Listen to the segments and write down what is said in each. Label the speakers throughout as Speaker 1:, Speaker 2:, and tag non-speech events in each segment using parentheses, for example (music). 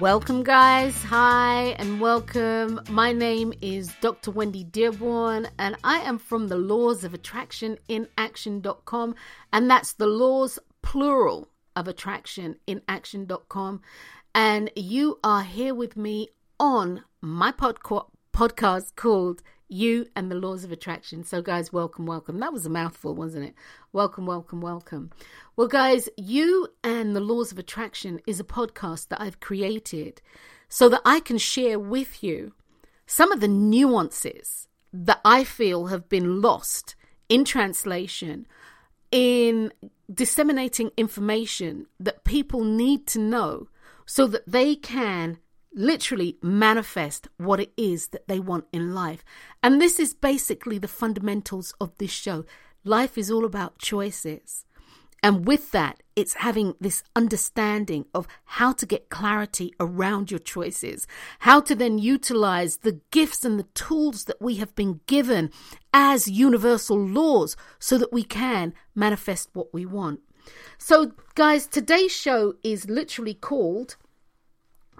Speaker 1: Welcome, guys. Hi, and welcome. My name is Dr. Wendy Dearborn, and I am from the Laws of Attraction in Action.com, and that's the laws plural of attraction in Action.com. And you are here with me on my podca- podcast called You and the Laws of Attraction. So, guys, welcome, welcome. That was a mouthful, wasn't it? Welcome, welcome, welcome. Well, guys, You and the Laws of Attraction is a podcast that I've created so that I can share with you some of the nuances that I feel have been lost in translation, in disseminating information that people need to know so that they can literally manifest what it is that they want in life. And this is basically the fundamentals of this show. Life is all about choices. And with that, it's having this understanding of how to get clarity around your choices, how to then utilize the gifts and the tools that we have been given as universal laws so that we can manifest what we want. So, guys, today's show is literally called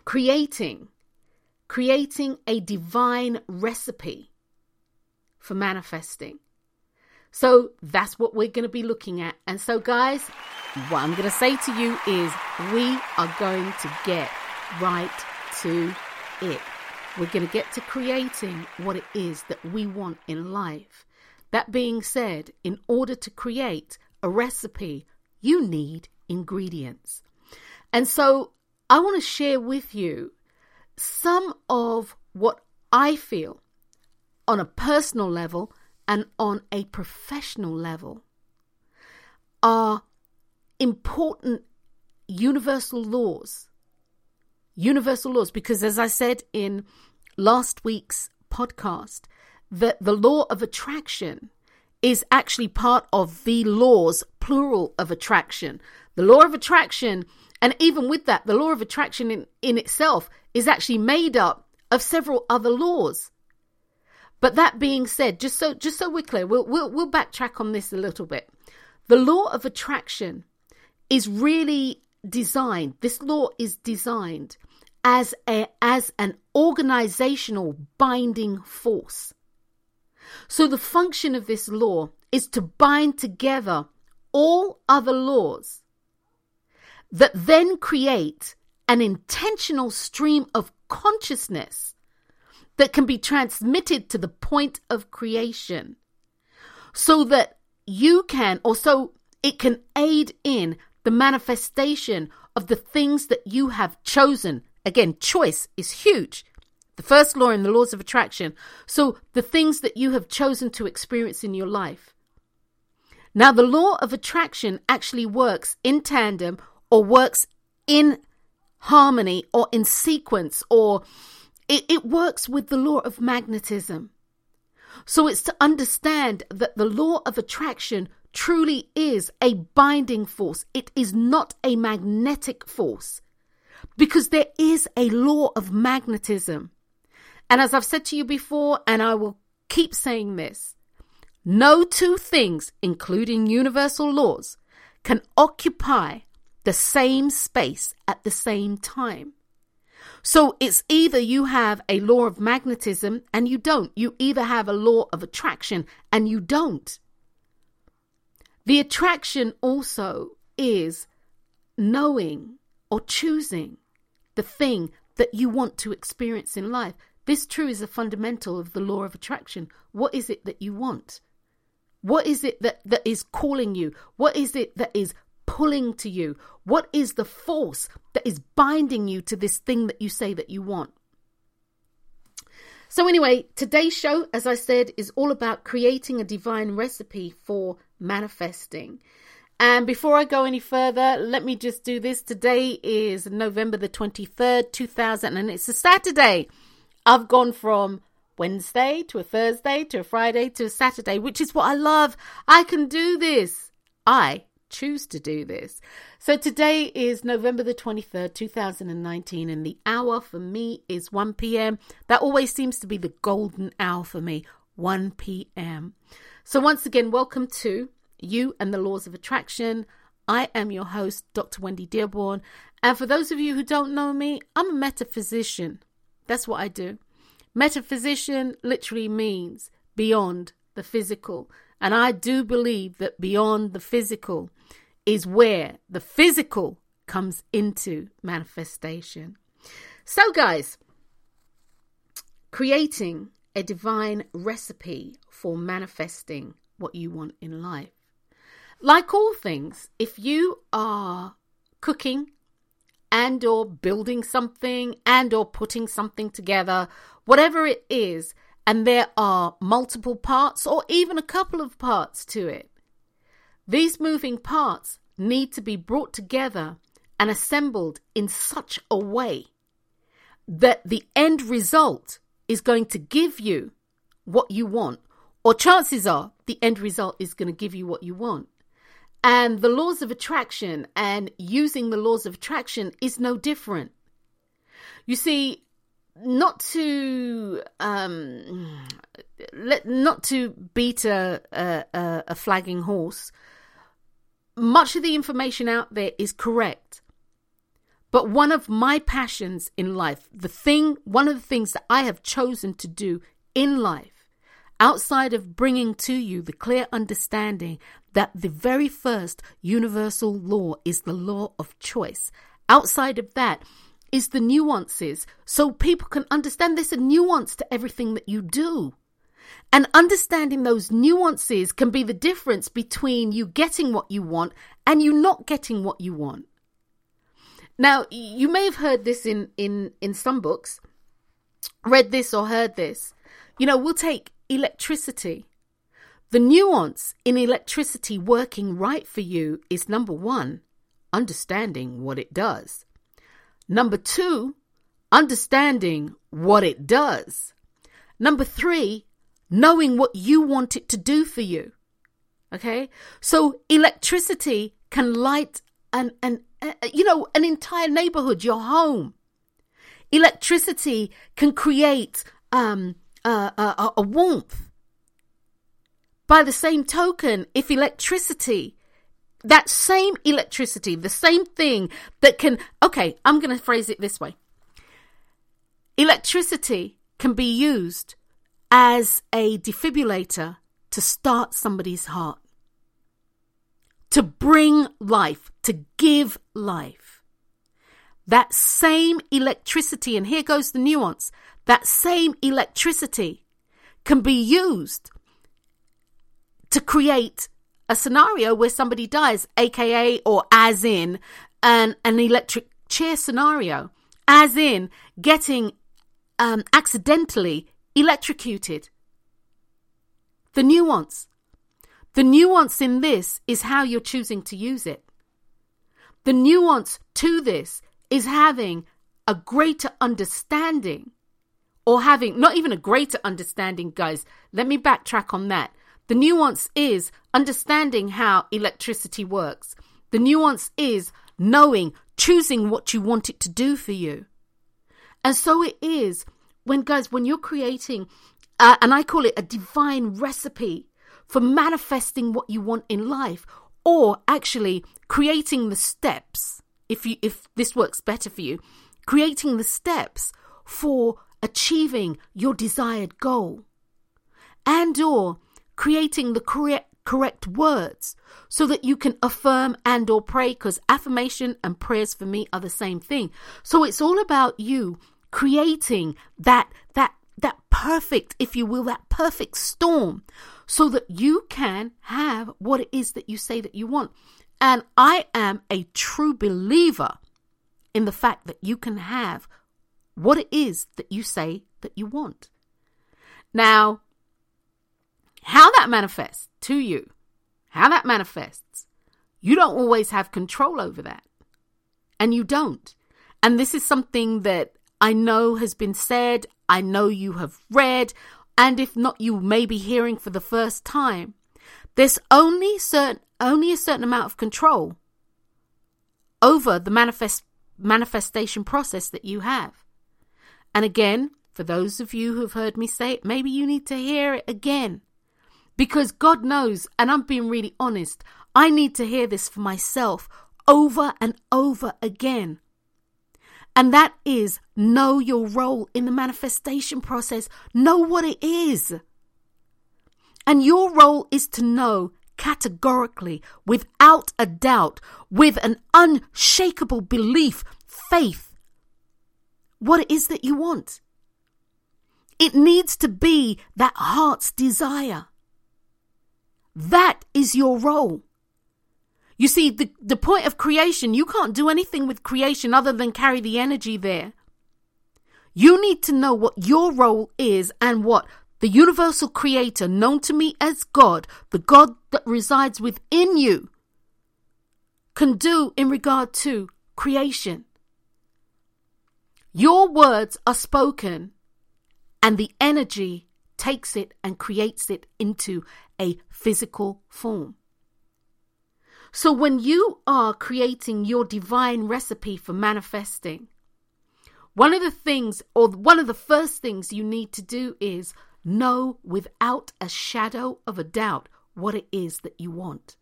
Speaker 1: Creating creating a divine recipe for manifesting. So that's what we're going to be looking at. And so, guys, what I'm going to say to you is we are going to get right to it. We're going to get to creating what it is that we want in life. That being said, in order to create a recipe, you need ingredients. And so I want to share with you some of what I feel on a personal level and on a professional level are important universal laws. Universal laws, because as I said in last week's podcast, that the law of attraction is actually part of the laws, plural of attraction. The law of attraction, and even with that, the law of attraction in, in itself is actually made up of several other laws. But that being said, just so just so we're clear, we'll, we'll we'll backtrack on this a little bit. The law of attraction is really designed. This law is designed as a as an organizational binding force. So the function of this law is to bind together all other laws that then create an intentional stream of consciousness that can be transmitted to the point of creation so that you can, or so it can aid in the manifestation of the things that you have chosen. Again, choice is huge. The first law in the laws of attraction. So, the things that you have chosen to experience in your life. Now, the law of attraction actually works in tandem or works in harmony or in sequence or it, it works with the law of magnetism. So it's to understand that the law of attraction truly is a binding force. It is not a magnetic force because there is a law of magnetism. And as I've said to you before, and I will keep saying this, no two things, including universal laws, can occupy the same space at the same time. So it's either you have a law of magnetism and you don't. You either have a law of attraction and you don't. The attraction also is knowing or choosing the thing that you want to experience in life. This true is a fundamental of the law of attraction. What is it that you want? What is it that, that is calling you? What is it that is pulling to you? What is the force that is binding you to this thing that you say that you want? So, anyway, today's show, as I said, is all about creating a divine recipe for manifesting. And before I go any further, let me just do this. Today is November the 23rd, 2000, and it's a Saturday. I've gone from Wednesday to a Thursday to a Friday to a Saturday, which is what I love. I can do this. I choose to do this. So today is November the 23rd, 2019, and the hour for me is 1 p.m. That always seems to be the golden hour for me, 1 p.m. So once again, welcome to You and the Laws of Attraction. I am your host, Dr. Wendy Dearborn. And for those of you who don't know me, I'm a metaphysician. That's what I do. Metaphysician literally means beyond the physical. And I do believe that beyond the physical is where the physical comes into manifestation. So, guys, creating a divine recipe for manifesting what you want in life. Like all things, if you are cooking and or building something and or putting something together, whatever it is, and there are multiple parts or even a couple of parts to it, these moving parts need to be brought together and assembled in such a way that the end result is going to give you what you want, or chances are the end result is going to give you what you want. And the laws of attraction and using the laws of attraction is no different. You see, not to um, let, not to beat a, a, a flagging horse. Much of the information out there is correct. But one of my passions in life, the thing, one of the things that I have chosen to do in life, outside of bringing to you the clear understanding that the very first universal law is the law of choice, outside of that is the nuances so people can understand there's a nuance to everything that you do. And understanding those nuances can be the difference between you getting what you want and you not getting what you want. Now, you may have heard this in, in, in some books, read this or heard this. You know, we'll take electricity. The nuance in electricity working right for you is number one, understanding what it does. Number two, understanding what it does. Number three, knowing what you want it to do for you. Okay. So electricity can light an, an, uh, you know, an entire neighborhood, your home. Electricity can create um, uh, uh, a warmth. By the same token, if electricity, that same electricity, the same thing that can, okay, I'm going to phrase it this way electricity can be used as a defibrillator to start somebody's heart to bring life, to give life. That same electricity, and here goes the nuance that same electricity can be used to create a scenario where somebody dies, aka or as in an, an electric chair scenario, as in getting um, accidentally electrocuted. The nuance. The nuance in this is how you're choosing to use it. The nuance to this is having a greater understanding or having not even a greater understanding, guys. Let me backtrack on that. The nuance is understanding how electricity works. The nuance is knowing, choosing what you want it to do for you. And so it is when, guys, when you're creating, uh, and I call it a divine recipe for manifesting what you want in life or actually creating the steps if you if this works better for you creating the steps for achieving your desired goal and or creating the correct correct words so that you can affirm and or pray because affirmation and prayers for me are the same thing so it's all about you creating that that that perfect if you will that perfect storm so that you can have what it is that you say that you want. And I am a true believer in the fact that you can have what it is that you say that you want. Now, how that manifests to you, how that manifests, you don't always have control over that. And you don't. And this is something that I know has been said, I know you have read, and if not, you may be hearing for the first time. There's only certain only a certain amount of control over the manifest manifestation process that you have. And again, for those of you who've heard me say it, maybe you need to hear it again. Because God knows, and I'm being really honest, I need to hear this for myself over and over again. And that is know your role in the manifestation process. Know what it is. And your role is to know categorically, without a doubt, with an unshakable belief, faith, what it is that you want. It needs to be that heart's desire. That is your role. You see, the, the point of creation, you can't do anything with creation other than carry the energy there. You need to know what your role is and what the universal creator, known to me as God, the God that resides within you, can do in regard to creation. Your words are spoken, and the energy takes it and creates it into a physical form. So when you are creating your divine recipe for manifesting, one of the things, or one of the first things you need to do is know without a shadow of a doubt what it is that you want.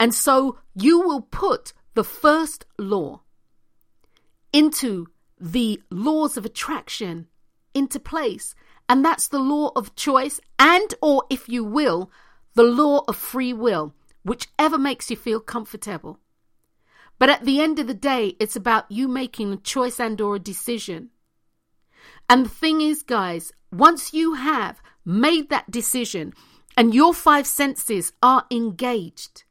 Speaker 1: And so you will put the first law into the laws of attraction into place. And that's the law of choice and or if you will, the law of free will whichever makes you feel comfortable. But at the end of the day, it's about you making a choice and or a decision. And the thing is, guys, once you have made that decision and your five senses are engaged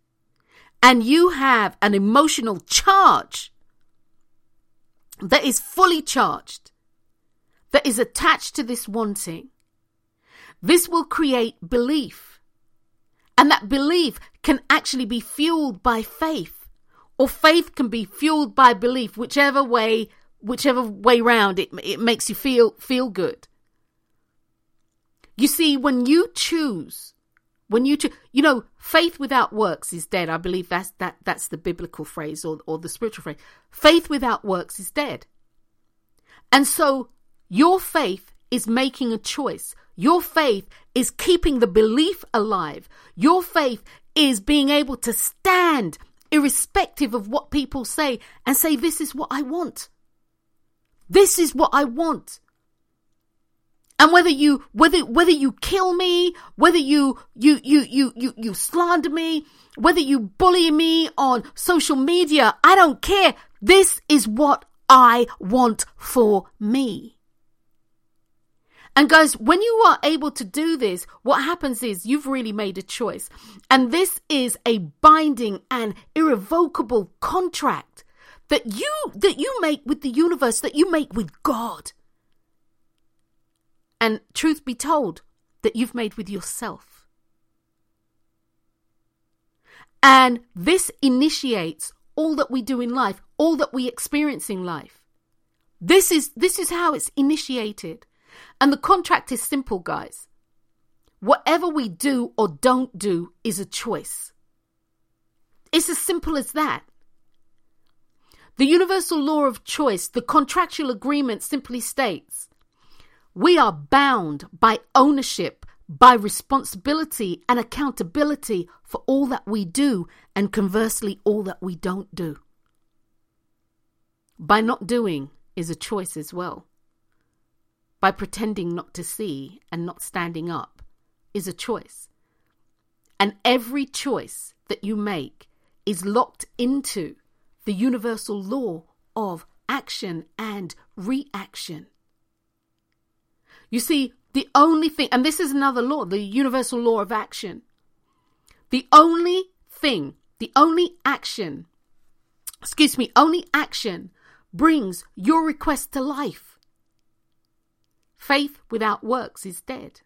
Speaker 1: and you have an emotional charge that is fully charged, that is attached to this wanting, this will create belief and that belief can actually be fueled by faith, or faith can be fueled by belief, whichever way, whichever way round it, it makes you feel, feel good. You see, when you choose, when you choose, you know, faith without works is dead. I believe that's, that, that's the biblical phrase or, or the spiritual phrase. Faith without works is dead. And so your faith is making a choice. Your faith is keeping the belief alive. Your faith is being able to stand irrespective of what people say and say, This is what I want. This is what I want. And whether you whether whether you kill me, whether you you you you you you slander me, whether you bully me on social media, I don't care. This is what I want for me. And guys, when you are able to do this, what happens is you've really made a choice. And this is a binding and irrevocable contract that you that you make with the universe, that you make with God. And truth be told, that you've made with yourself. And this initiates all that we do in life, all that we experience in life. This is this is how it's initiated. And the contract is simple, guys. Whatever we do or don't do is a choice. It's as simple as that. The universal law of choice, the contractual agreement simply states we are bound by ownership, by responsibility and accountability for all that we do, and conversely, all that we don't do. By not doing is a choice as well by pretending not to see and not standing up is a choice. And every choice that you make is locked into the universal law of action and reaction. You see, the only thing, and this is another law, the universal law of action. The only thing, the only action, excuse me, only action brings your request to life. Faith without works is dead.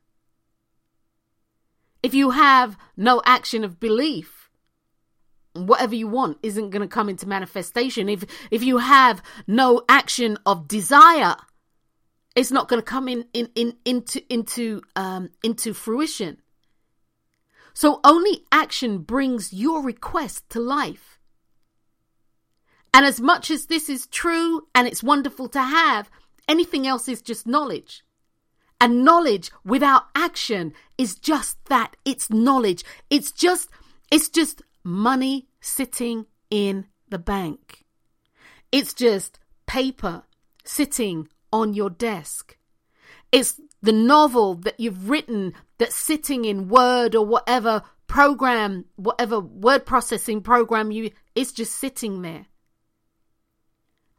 Speaker 1: If you have no action of belief, whatever you want isn't going to come into manifestation. If if you have no action of desire, it's not going to come in, in, in into into um into fruition. So only action brings your request to life. And as much as this is true and it's wonderful to have, Anything else is just knowledge. And knowledge without action is just that. It's knowledge. It's just, it's just money sitting in the bank. It's just paper sitting on your desk. It's the novel that you've written that's sitting in Word or whatever program, whatever word processing program you, it's just sitting there.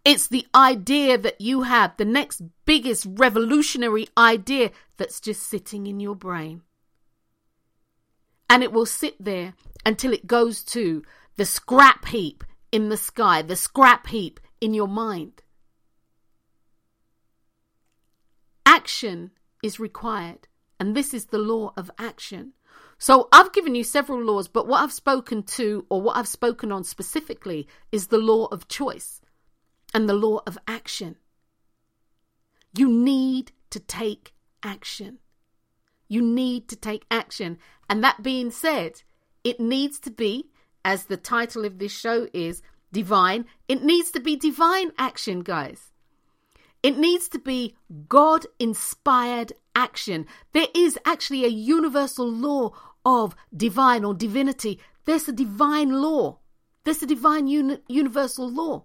Speaker 1: It's the idea that you have, the next biggest revolutionary idea that's just sitting in your brain. And it will sit there until it goes to the scrap heap in the sky, the scrap heap in your mind. Action is required, and this is the law of action. So I've given you several laws, but what I've spoken to or what I've spoken on specifically is the law of choice and the law of action. You need to take action. You need to take action. And that being said, it needs to be, as the title of this show is, divine. It needs to be divine action, guys. It needs to be God inspired action. There is actually a universal law of divine or divinity. There's a divine law. There's a divine uni- universal law.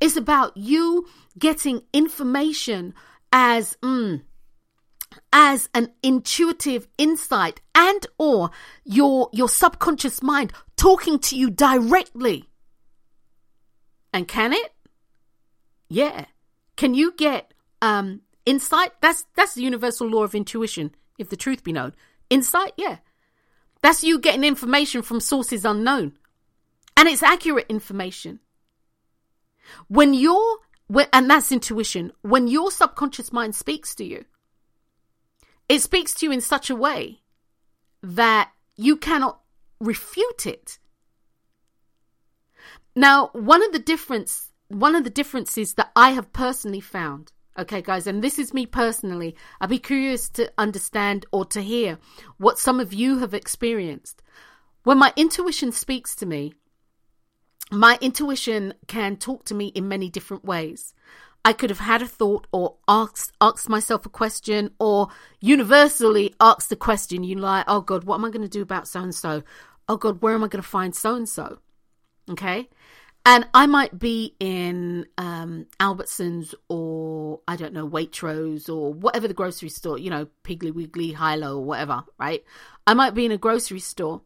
Speaker 1: It's about you getting information as mm, as an intuitive insight and or your your subconscious mind talking to you directly. And can it? Yeah. Can you get um insight? That's that's the universal law of intuition, if the truth be known. Insight, yeah. That's you getting information from sources unknown. And it's accurate information. When you're, and that's intuition, when your subconscious mind speaks to you, it speaks to you in such a way that you cannot refute it. Now, one of the difference, one of the differences that I have personally found, okay, guys, and this is me personally, I'd be curious to understand or to hear what some of you have experienced. When my intuition speaks to me, my intuition can talk to me in many different ways. I could have had a thought or asked asked myself a question or universally asked the question, you like, oh God, what am I going to do about so and so? Oh God, where am I going to find so and so? Okay. And I might be in um, Albertsons or I don't know, Waitrose or whatever the grocery store, you know, Piggly Wiggly, Hi-Lo or whatever, right? I might be in a grocery store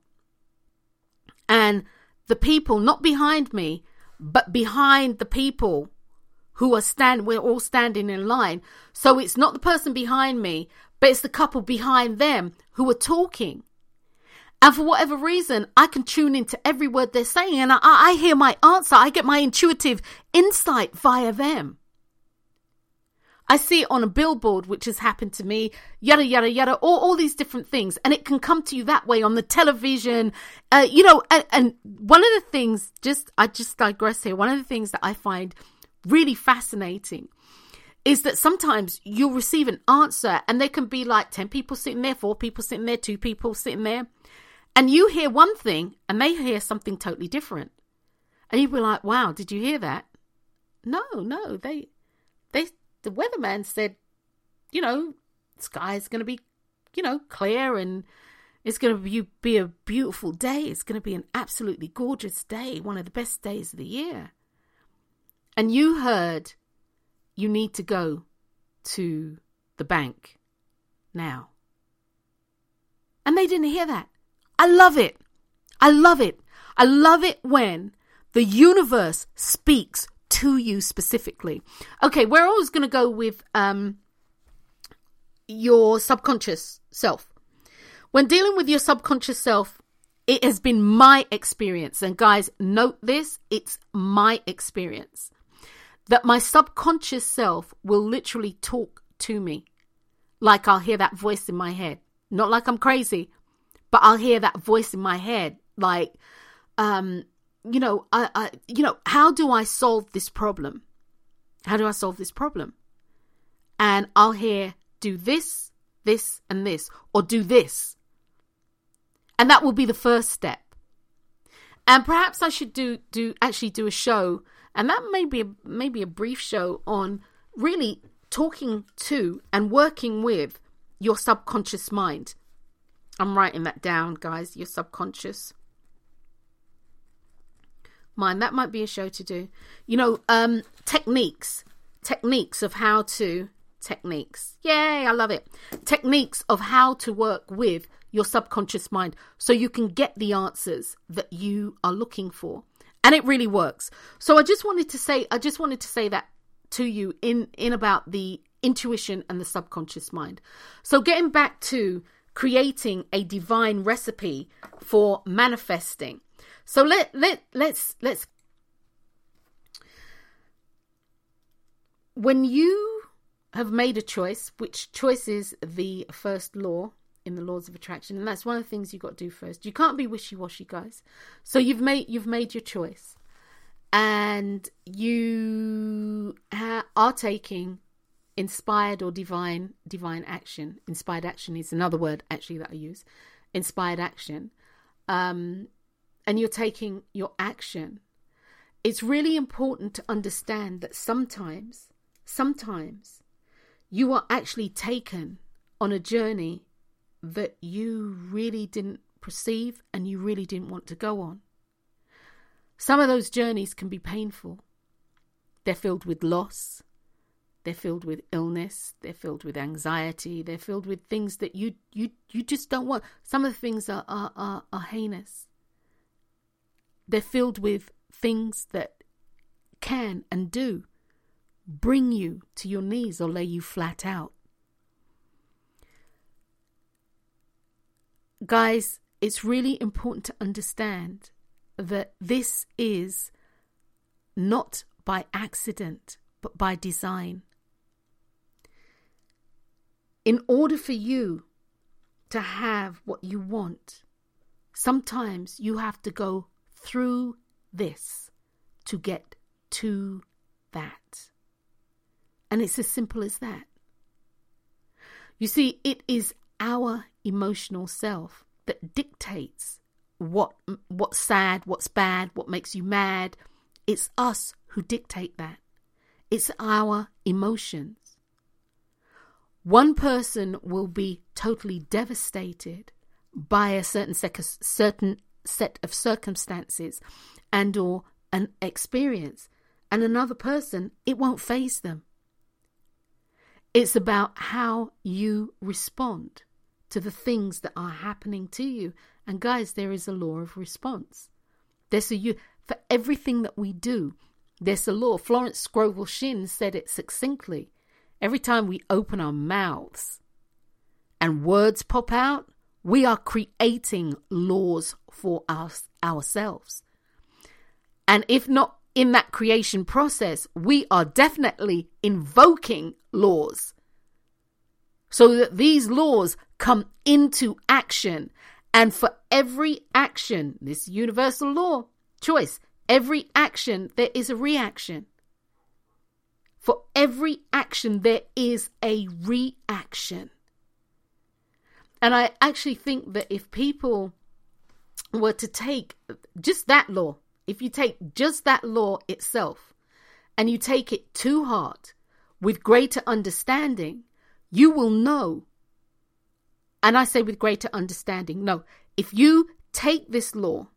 Speaker 1: and the people not behind me, but behind the people who are stand we're all standing in line. So it's not the person behind me, but it's the couple behind them who are talking. And for whatever reason, I can tune into every word they're saying and I, I hear my answer. I get my intuitive insight via them. I see it on a billboard, which has happened to me, yada, yada, yada, all, all these different things. And it can come to you that way on the television. Uh, you know, and, and one of the things, just, I just digress here. One of the things that I find really fascinating is that sometimes you'll receive an answer and there can be like 10 people sitting there, four people sitting there, two people sitting there. And you hear one thing and they hear something totally different. And you'll be like, wow, did you hear that? No, no, they, they, the weatherman said, you know, sky's going to be, you know, clear and it's going to be, be a beautiful day. It's going to be an absolutely gorgeous day, one of the best days of the year. And you heard you need to go to the bank now. And they didn't hear that. I love it. I love it. I love it when the universe speaks to you specifically. Okay, we're always going to go with um, your subconscious self. When dealing with your subconscious self, it has been my experience, and guys, note this it's my experience that my subconscious self will literally talk to me. Like I'll hear that voice in my head. Not like I'm crazy, but I'll hear that voice in my head. Like, um, you know, I, I, you know, how do I solve this problem? How do I solve this problem? And I'll hear, do this, this, and this, or do this. And that will be the first step. And perhaps I should do, do, actually do a show, and that may be maybe a brief show on really talking to and working with your subconscious mind. I'm writing that down, guys, your subconscious. Mind. That might be a show to do. You know, um, techniques, techniques of how to techniques. Yay, I love it. Techniques of how to work with your subconscious mind so you can get the answers that you are looking for. And it really works. So I just wanted to say I just wanted to say that to you in in about the intuition and the subconscious mind. So getting back to creating a divine recipe for manifesting. So let let let's let's when you have made a choice, which choice is the first law in the laws of attraction, and that's one of the things you've got to do first. You can't be wishy washy, guys. So you've made you've made your choice, and you ha- are taking inspired or divine divine action. Inspired action is another word actually that I use. Inspired action, um, and you're taking your action. It's really important to understand that sometimes, sometimes you are actually taken on a journey that you really didn't perceive and you really didn't want to go on. Some of those journeys can be painful. They're filled with loss, they're filled with illness, they're filled with anxiety, they're filled with things that you you you just don't want. Some of the things are are, are, are heinous. They're filled with things that can and do bring you to your knees or lay you flat out. Guys, it's really important to understand that this is not by accident, but by design. In order for you to have what you want, sometimes you have to go through this to get to that. And it's as simple as that. You see, it is our emotional self that dictates what what's sad, what's bad, what makes you mad. It's us who dictate that. It's our emotions. One person will be totally devastated by a certain sec- certain set of circumstances and or an experience and another person it won't faze them it's about how you respond to the things that are happening to you. And guys, there is a law of response. There's a you for everything that we do. There's a law. Florence Scovel Shinn said it succinctly. Every time we open our mouths and words pop out, we are creating laws for us ourselves. And if not in that creation process, we are definitely invoking laws so that these laws come into action. And for every action, this universal law, choice, every action, there is a reaction. For every action, there is a reaction. And I actually think that if people were to take just that law, if you take just that law itself and you take it to heart with greater understanding, you will know. And I say with greater understanding, no, if you take this law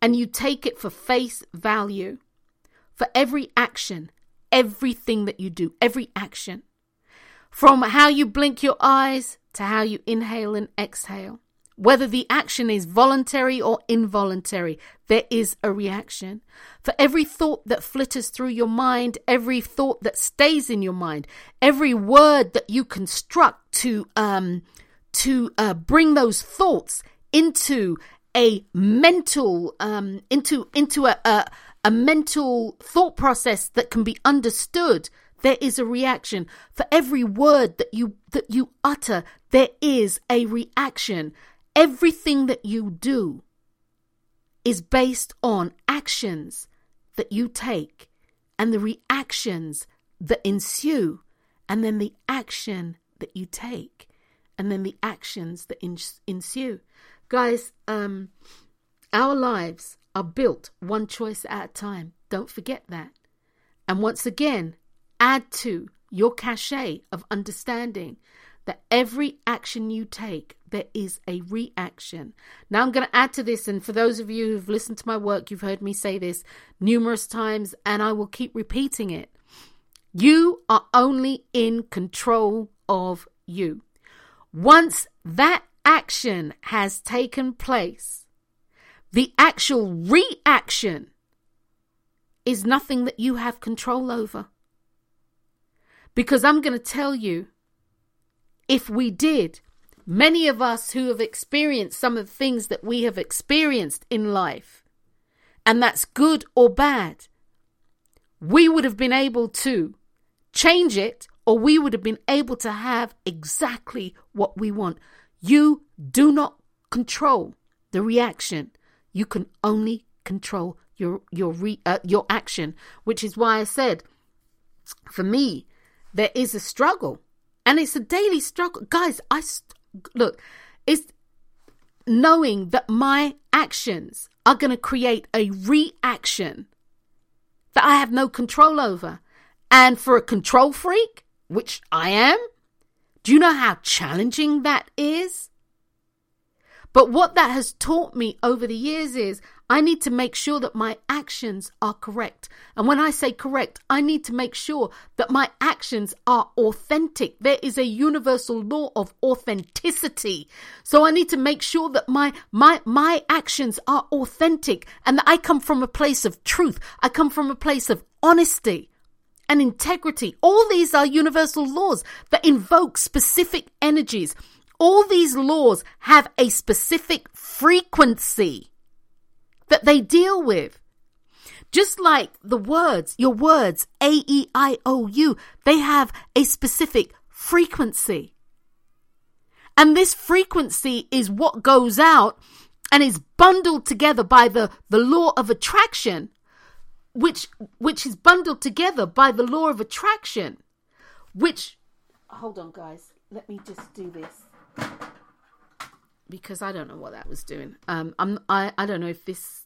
Speaker 1: and you take it for face value, for every action, everything that you do, every action, from how you blink your eyes to how you inhale and exhale, whether the action is voluntary or involuntary, there is a reaction. For every thought that flitters through your mind, every thought that stays in your mind, every word that you construct to um, to uh, bring those thoughts into a mental um, into into a, a a mental thought process that can be understood there is a reaction for every word that you that you utter there is a reaction Everything that you do is based on actions that you take and the reactions that ensue, and then the action that you take, and then the actions that ensue. Guys, um, our lives are built one choice at a time. Don't forget that. And once again, add to your cachet of understanding that every action you take, there is a reaction. Now, I'm going to add to this, and for those of you who've listened to my work, you've heard me say this numerous times, and I will keep repeating it. You are only in control of you. Once that action has taken place, the actual reaction is nothing that you have control over. Because I'm going to tell you, if we did, many of us who have experienced some of the things that we have experienced in life, and that's good or bad, we would have been able to change it or we would have been able to have exactly what we want. You do not control the reaction. You can only control your your re, uh, your action, which is why I said for me there is a struggle and it's a daily struggle. Guys, I st- look, it's knowing that my actions are going to create a reaction that I have no control over. And for a control freak, which I am, do you know how challenging that is? But what that has taught me over the years is I need to make sure that my actions are correct. And when I say correct, I need to make sure that my actions are authentic. There is a universal law of authenticity. So I need to make sure that my, my, my actions are authentic and that I come from a place of truth. I come from a place of honesty and integrity. All these are universal laws that invoke specific energies. All these laws have a specific frequency that they deal with. Just like the words, your words, A E I O U, they have a specific frequency. And this frequency is what goes out and is bundled together by the, the law of attraction, which which is bundled together by the law of attraction, which hold on guys, let me just do this because I don't know what that was doing. Um, I'm I I don't know if this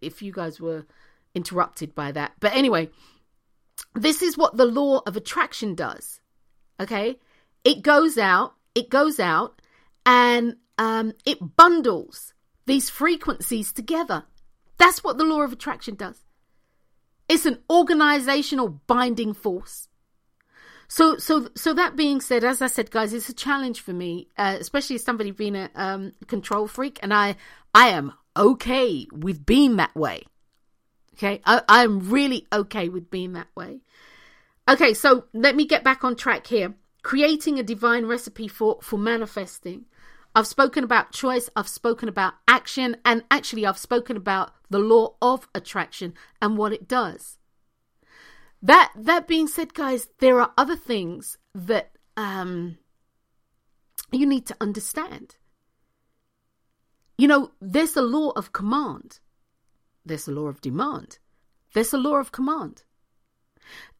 Speaker 1: if you guys were interrupted by that, but anyway, this is what the law of attraction does. Okay, it goes out, it goes out, and um, it bundles these frequencies together. That's what the law of attraction does. It's an organizational binding force. So, so, so that being said, as I said, guys, it's a challenge for me, uh, especially as somebody being a um, control freak, and I, I am okay with being that way. Okay, I, I'm really okay with being that way. Okay, so let me get back on track here. Creating a divine recipe for for manifesting. I've spoken about choice, I've spoken about action, and actually, I've spoken about the law of attraction and what it does. That that being said, guys, there are other things that um, you need to understand. You know, there's a law of command. There's a law of demand. There's a law of command.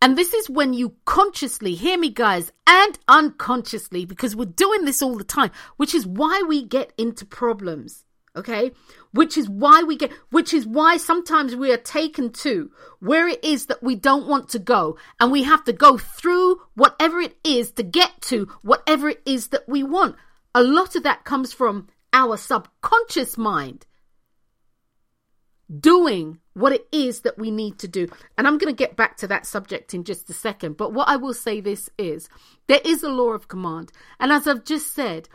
Speaker 1: And this is when you consciously, hear me guys, and unconsciously, because we're doing this all the time, which is why we get into problems. Okay. Which is why we get, which is why sometimes we are taken to where it is that we don't want to go. And we have to go through whatever it is to get to whatever it is that we want. A lot of that comes from our subconscious mind doing what it is that we need to do. And I'm going to get back to that subject in just a second. But what I will say this is there is a law of command. And as I've just said,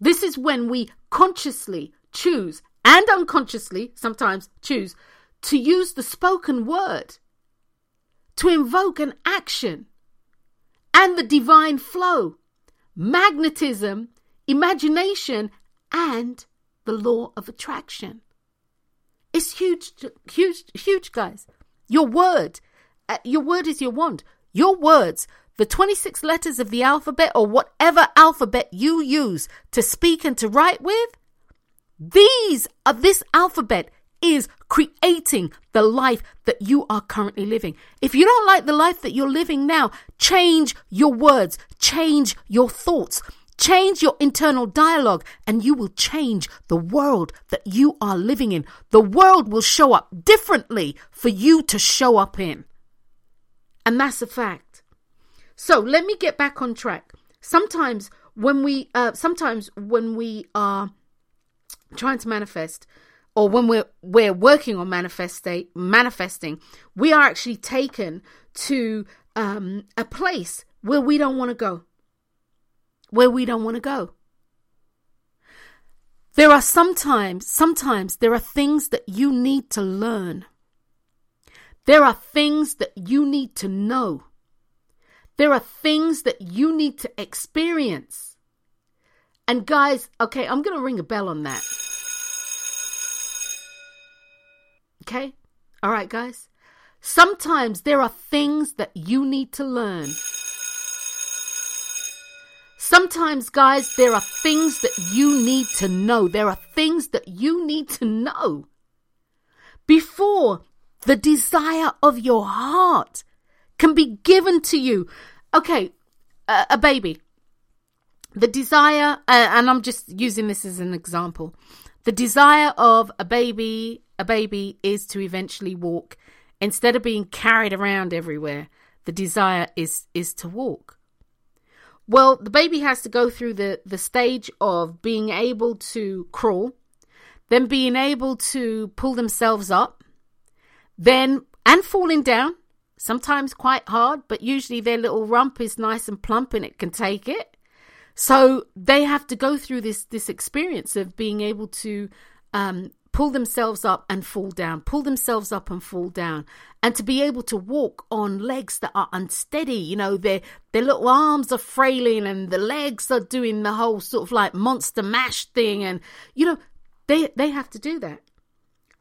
Speaker 1: this is when we consciously choose and unconsciously sometimes choose to use the spoken word to invoke an action and the divine flow, magnetism, imagination, and the law of attraction. It's huge, huge, huge, guys. Your word, uh, your word is your wand. Your words, the 26 letters of the alphabet or whatever alphabet you use to speak and to write with, these are this alphabet is creating the life that you are currently living. If you don't like the life that you're living now, change your words, change your thoughts. Change your internal dialogue and you will change the world that you are living in. The world will show up differently for you to show up in. And that's a fact. So let me get back on track. Sometimes when we uh, sometimes when we are trying to manifest or when we're we're working on manifesting manifesting we are actually taken to um, a place where we don't want to go. Where we don't want to go. There are sometimes sometimes there are things that you need to learn. There are things that you need to know. There are things that you need to experience. And guys, okay, I'm going to ring a bell on that. Okay? All right, guys. Sometimes there are things that you need to learn. Sometimes, guys, there are things that you need to know. There are things that you need to know before the desire of your heart can be given to you. Okay, a, a baby. The desire, uh, and I'm just using this as an example. The desire of a baby, a baby is to eventually walk. Instead of being carried around everywhere, the desire is is to walk. Well, the baby has to go through the, the stage of being able to crawl, then being able to pull themselves up, then and falling down, sometimes quite hard, but usually their little rump is nice and plump and it can take it. So they have to go through this this experience of being able to um, pull themselves up and fall down, pull themselves up and fall down, and to be able to walk on legs that are unsteady. You know, their their little arms are frailing and the legs are doing the whole sort of like monster mash thing, and you know they they have to do that.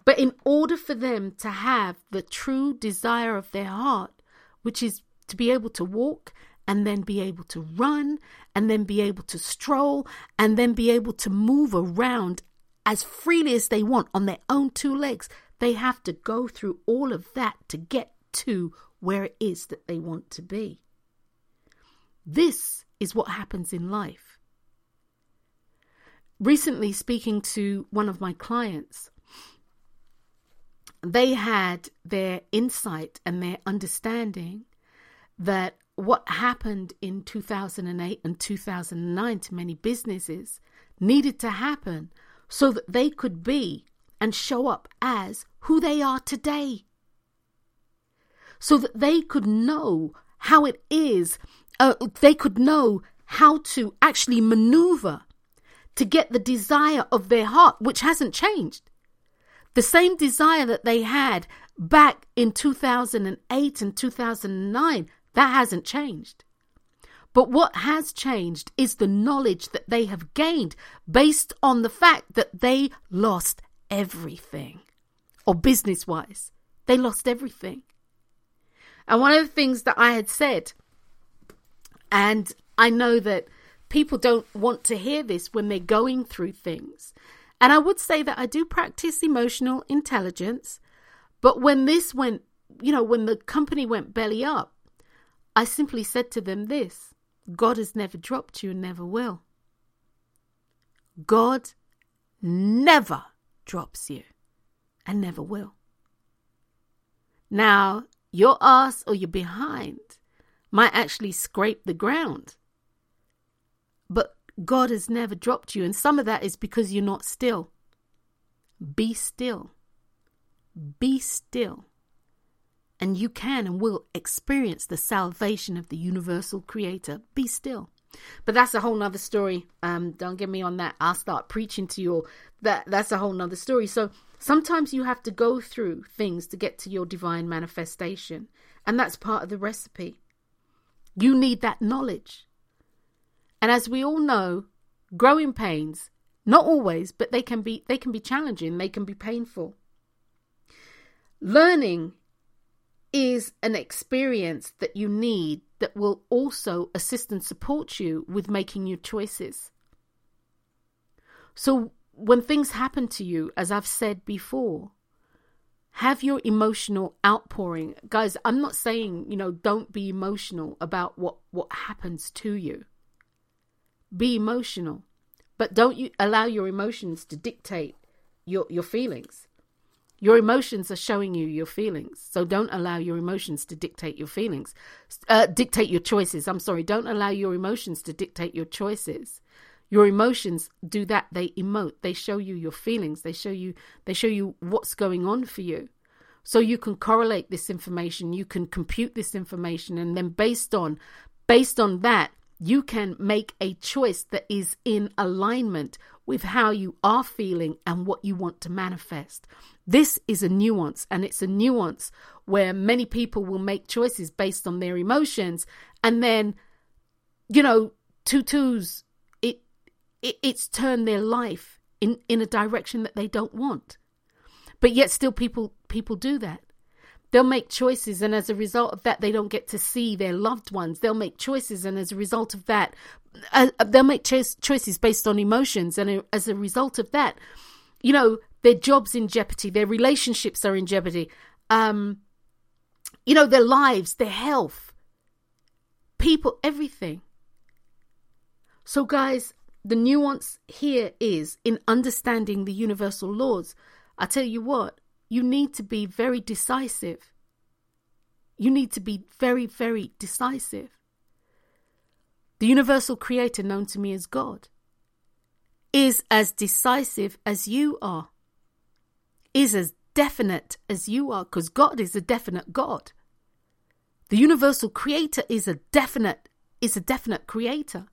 Speaker 1: But in order for them to have the true desire of their heart, which is to be able to walk and then be able to run and then be able to stroll and then be able to move around as freely as they want on their own two legs, they have to go through all of that to get to where it is that they want to be. This is what happens in life. Recently, speaking to one of my clients, they had their insight and their understanding that what happened in 2008 and 2009 to many businesses needed to happen so that they could be and show up as who they are today. So that they could know how it is, uh, they could know how to actually maneuver to get the desire of their heart, which hasn't changed. The same desire that they had back in 2008 and 2009, that hasn't changed. But what has changed is the knowledge that they have gained based on the fact that they lost everything. Or business wise, they lost everything. And one of the things that I had said, and I know that people don't want to hear this when they're going through things, and I would say that I do practice emotional intelligence, but when this went, you know, when the company went belly up, I simply said to them this God has never dropped you and never will. God never drops you and never will. Now, your ass or your behind might actually scrape the ground. But God has never dropped you. And some of that is because you're not still. Be still. Be still. And you can and will experience the salvation of the universal creator. Be still. But that's a whole nother story. Um, don't get me on that. I'll start preaching to you all. That that's a whole nother story. So sometimes you have to go through things to get to your divine manifestation. And that's part of the recipe. You need that knowledge. And as we all know, growing pains, not always, but they can be they can be challenging, they can be painful. Learning is an experience that you need that will also assist and support you with making your choices. So when things happen to you, as I've said before, have your emotional outpouring. Guys, I'm not saying, you know, don't be emotional about what what happens to you. Be emotional, but don't you allow your emotions to dictate your, your feelings. Your emotions are showing you your feelings. So don't allow your emotions to dictate your feelings, uh, dictate your choices. I'm sorry. Don't allow your emotions to dictate your choices. Your emotions do that. They emote. They show you your feelings. They show you, they show you what's going on for you. So you can correlate this information. You can compute this information. And then based on, based on that, you can make a choice that is in alignment with how you are feeling and what you want to manifest. This is a nuance, and it's a nuance where many people will make choices based on their emotions, and then, you know, tutus, it, it it's turned their life in in a direction that they don't want, but yet still people people do that. They'll make choices, and as a result of that, they don't get to see their loved ones. They'll make choices, and as a result of that, uh, they'll make cho- choices based on emotions, and as a result of that, you know, their jobs in jeopardy, their relationships are in jeopardy, um, you know, their lives, their health, people, everything. So, guys, the nuance here is in understanding the universal laws. I tell you what, you need to be very decisive. You need to be very, very decisive. The universal creator, known to me as God, is as decisive as you are, is as definite as you are, because God is a definite God. The universal creator is a definite, is a definite creator.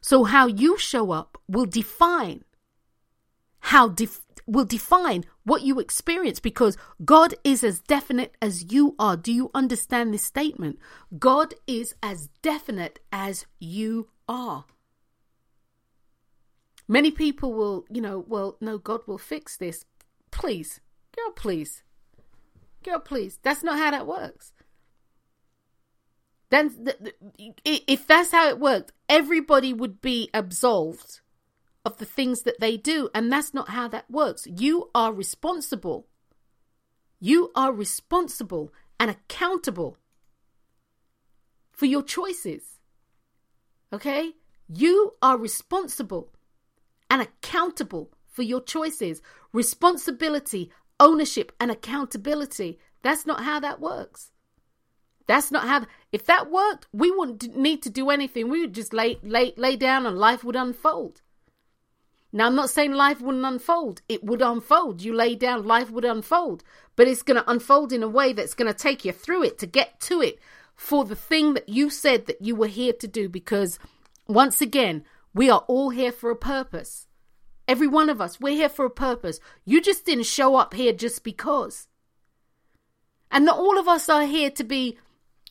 Speaker 1: So how you show up will define how def- will define what you experience because God is as definite as you are. Do you understand this statement? God is as definite as you are. Many people will, you know, well, no, God will fix this. Please, girl, please. Girl, please. That's not how that works. Then, if that's how it worked, everybody would be absolved of the things that they do. And that's not how that works. You are responsible. You are responsible and accountable for your choices. Okay? You are responsible and accountable for your choices. Responsibility, ownership, and accountability. That's not how that works. That's not how. If that worked, we wouldn't need to do anything. We would just lay lay lay down, and life would unfold. Now, I'm not saying life wouldn't unfold. It would unfold. You lay down, life would unfold. But it's going to unfold in a way that's going to take you through it to get to it for the thing that you said that you were here to do. Because once again, we are all here for a purpose. Every one of us, we're here for a purpose. You just didn't show up here just because. And not all of us are here to be,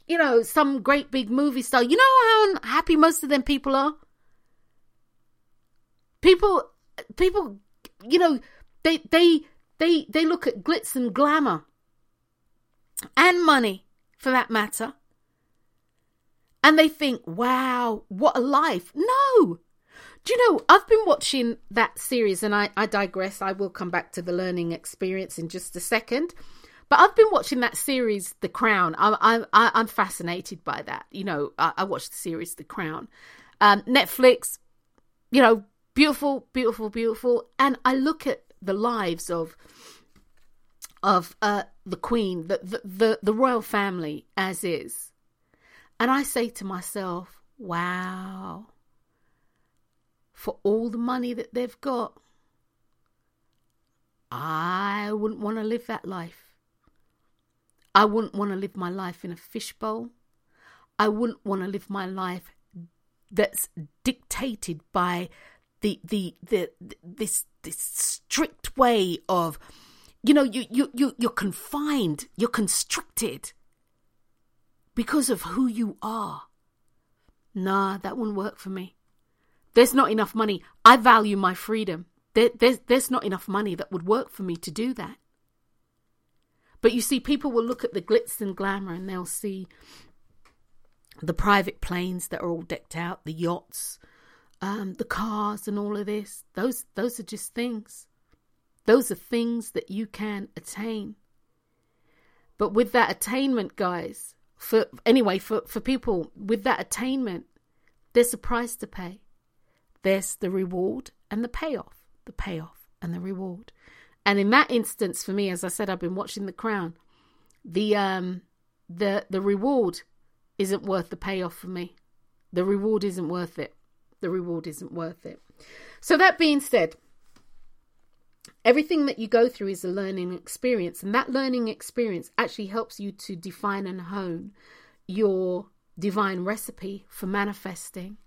Speaker 1: you know, some great big movie star. You know how happy most of them people are? People, people, you know, they they they they look at glitz and glamour and money, for that matter, and they think, "Wow, what a life!" No, you know? I've been watching that series, and I I digress. I will come back to the learning experience in just a second. But I've been watching that series, The Crown. I'm I'm I'm fascinated by that. You know, I, I watched the series, The Crown. Um, Netflix, you know, beautiful, beautiful, beautiful. And I look at the lives of of uh, the Queen, the, the the the royal family as is, and I say to myself, "Wow." For all the money that they've got, I wouldn't want to live that life. I wouldn't want to live my life in a fishbowl. I wouldn't want to live my life that's dictated by the the the this this strict way of you know you you you you're confined you're constricted because of who you are nah that wouldn't work for me there's not enough money i value my freedom there, there's there's not enough money that would work for me to do that but you see people will look at the glitz and glamour and they'll see the private planes that are all decked out the yachts um, the cars and all of this. Those those are just things. Those are things that you can attain. But with that attainment, guys, for anyway, for, for people with that attainment, there's a price to pay. There's the reward and the payoff. The payoff and the reward. And in that instance, for me, as I said, I've been watching The Crown. The um, the the reward isn't worth the payoff for me. The reward isn't worth it. The reward isn't worth it. So that being said, everything that you go through is a learning experience, and that learning experience actually helps you to define and hone your divine recipe for manifesting.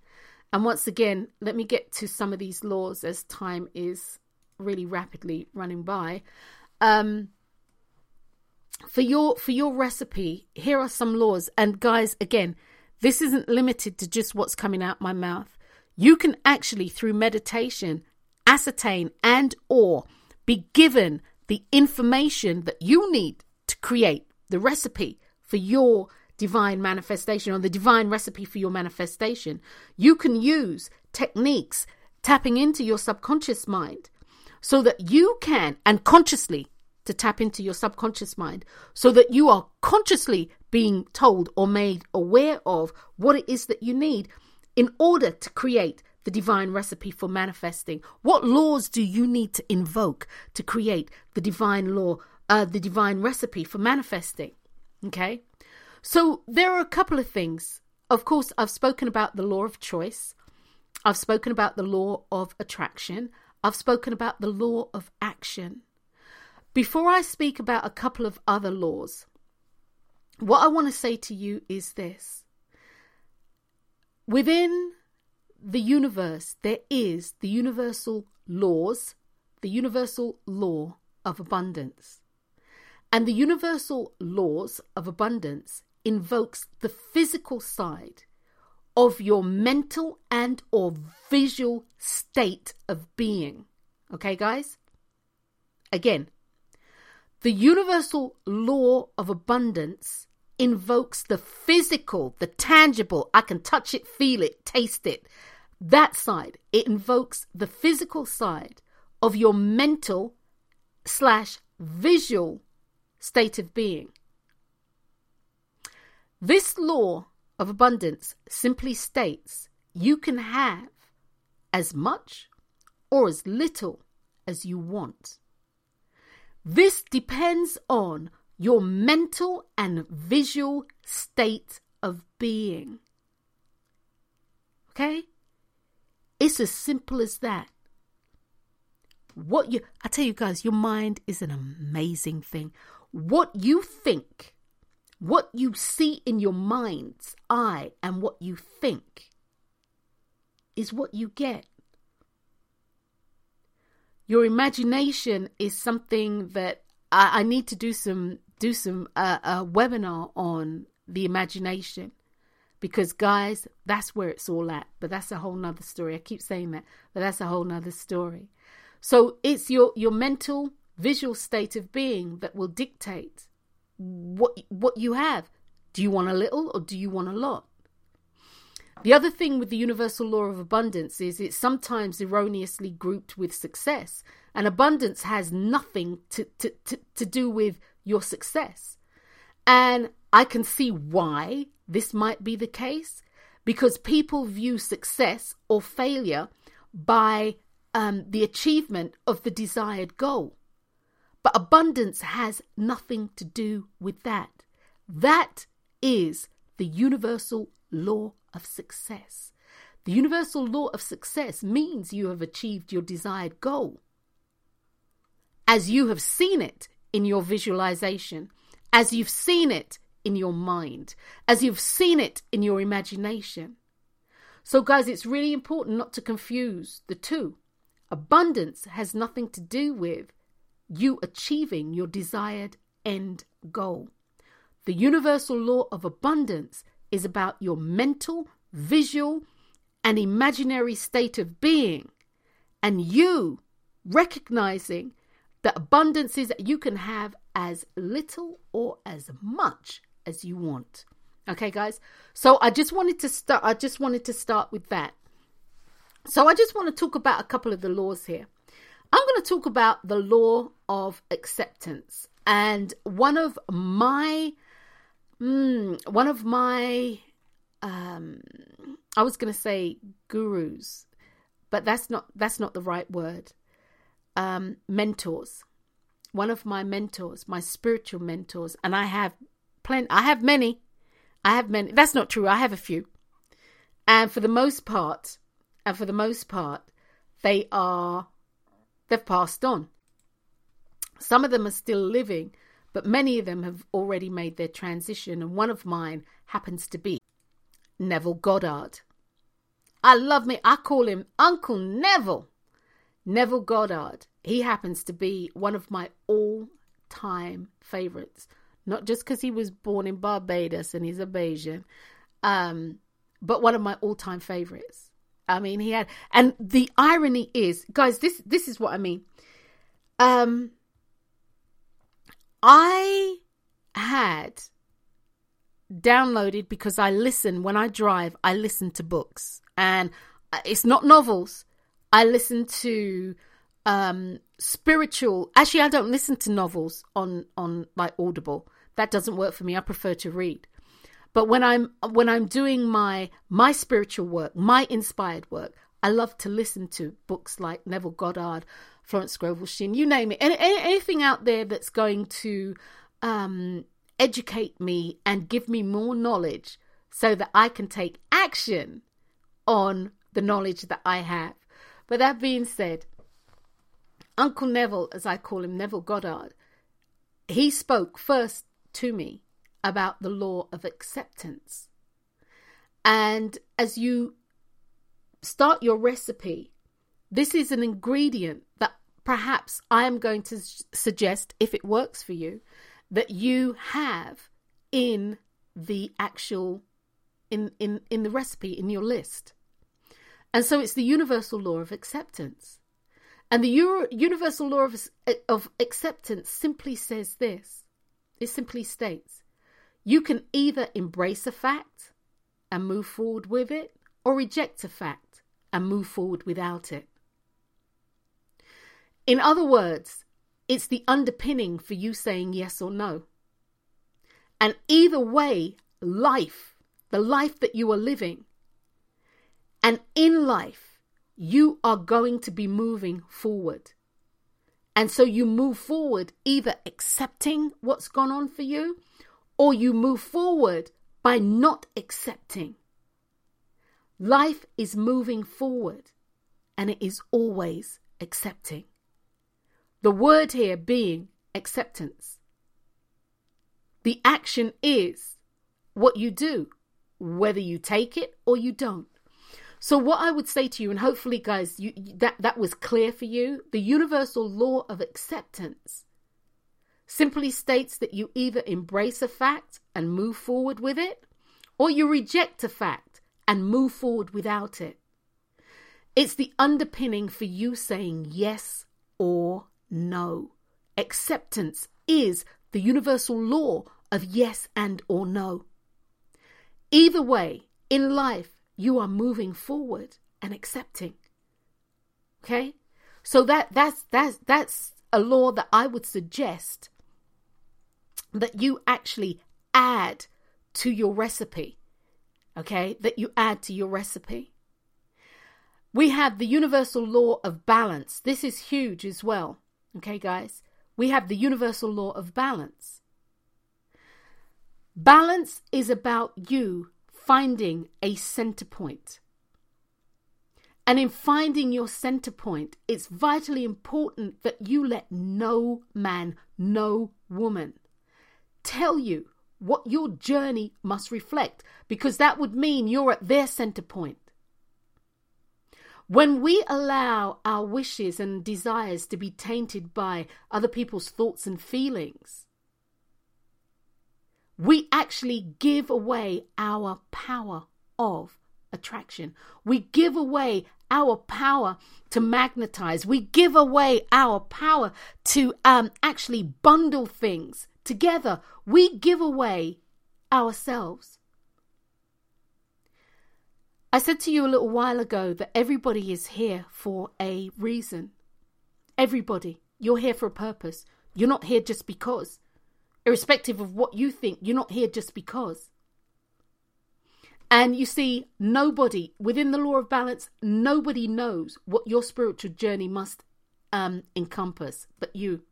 Speaker 1: And once again, let me get to some of these laws as time is really rapidly running by. Um, for your for your recipe, here are some laws. And guys, again, this isn't limited to just what's coming out my mouth. You can actually, through meditation, ascertain and or be given the information that you need to create the recipe for your divine manifestation or the divine recipe for your manifestation. You can use techniques tapping into your subconscious mind so that you can, and consciously to tap into your subconscious mind, so that you are consciously being told or made aware of what it is that you need in order to create the divine recipe for manifesting? What laws do you need to invoke to create the divine law, uh, the divine recipe for manifesting? Okay. So there are a couple of things. Of course, I've spoken about the law of choice. I've spoken about the law of attraction. I've spoken about the law of action. Before I speak about a couple of other laws, what I want to say to you is this. Within the universe, there is the universal laws, the universal law of abundance. And the universal laws of abundance invokes the physical side of your mental and or visual state of being. Okay, guys? Again, the universal law of abundance invokes the physical, the tangible, I can touch it, feel it, taste it. That side, it invokes the physical side of your mental slash visual state of being. This law of abundance simply states you can have as much or as little as you want. This depends on your mental and visual state of being. Okay? It's as simple as that. What you I tell you guys, your mind is an amazing thing. What you think what you see in your mind's eye and what you think is what you get. Your imagination is something that I, I need to do some do some uh, uh, webinar on the imagination because guys that's where it's all at. But that's a whole nother story. I keep saying that but that's a whole nother story. So it's your your mental visual state of being that will dictate what what you have. Do you want a little or do you want a lot? The other thing with the universal law of abundance is it's sometimes erroneously grouped with success, and abundance has nothing to, to, to, to do with your success. And I can see why this might be the case because people view success or failure by um, the achievement of the desired goal. But abundance has nothing to do with that. That is the universal law of success. The universal law of success means you have achieved your desired goal. As you have seen it in your visualization, as you've seen it in your mind, as you've seen it in your imagination. So, guys, it's really important not to confuse the two. Abundance has nothing to do with you achieving your desired end goal. The universal law of abundance is about your mental, visual, and imaginary state of being, and you recognizing that abundance is that you can have as little or as much as you want. Okay, guys. So I just wanted to start. I just wanted to start with that. So I just want to talk about a couple of the laws here. I'm going to talk about the law of acceptance. And one of my, mm, one of my, um, I was going to say gurus, but that's not that's not the right word. Um, mentors. one of my mentors, my spiritual mentors, and I have plenty, I have many. I have many. That's not true. I have a few. And for the most part, and for the most part, they are, they've passed on. Some of them are still living, but many of them have already made their transition. And one of mine happens to be Neville Goddard. I love me. I call him Uncle Neville. Neville Goddard. He happens to be one of my all time favorites. Not just because he was born in Barbados and he's a Bajan, um, but one of my all time favorites. I mean, he had, and the irony is, guys, this this is what I mean. Um, I had downloaded because I listen when I drive. I listen to books, and it's not novels. I listen to um spiritual. Actually, I don't listen to novels on on like Audible. That doesn't work for me. I prefer to read. But when I'm when I'm doing my my spiritual work, my inspired work, I love to listen to books like Neville Goddard, Florence Scovel Shinn, you name it, any, anything out there that's going to um, educate me and give me more knowledge so that I can take action on the knowledge that I have. But that being said, Uncle Neville, as I call him, Neville Goddard, he spoke first to me about the law of acceptance. And as you start your recipe, this is an ingredient that perhaps I am going to suggest, if it works for you, that you have in the actual in in in the recipe in your list. And so it's the universal law of acceptance. And the Euro- universal law of, of acceptance simply says this it simply states you can either embrace a fact and move forward with it, or reject a fact and move forward without it. In other words, it's the underpinning for you saying yes or no. And either way, life, the life that you are living, and in life, you are going to be moving forward. And so you move forward either accepting what's gone on for you or you move forward by not accepting. Life is moving forward and it is always accepting. The word here being acceptance. The action is what you do, whether you take it or you don't. So what I would say to you, and hopefully, guys, you, that that was clear for you. The universal law of acceptance simply states that you either embrace a fact and move forward with it, or you reject a fact and move forward without it. It's the underpinning for you saying yes or no. Acceptance is the universal law of yes and or no. Either way, in life, you are moving forward and accepting. Okay? So that that's that's that's a law that I would suggest that you actually add to your recipe. Okay? That you add to your recipe. We have the universal law of balance. This is huge as well. Okay, guys? We have the universal law of balance. Balance is about you finding a center point. And in finding your center point, it's vitally important that you let no man, no woman tell you what your journey must reflect, because that would mean you're at their center point. When we allow our wishes and desires to be tainted by other people's thoughts and feelings, we actually give away our power of attraction. We give away our power to magnetize. We give away our power to um, actually bundle things together. We give away ourselves. I said to you a little while ago that everybody is here for a reason. Everybody. You're here for a purpose. You're not here just because irrespective of what you think, you're not here just because. And you see, nobody within the law of balance, nobody knows what your spiritual journey must um, encompass but you.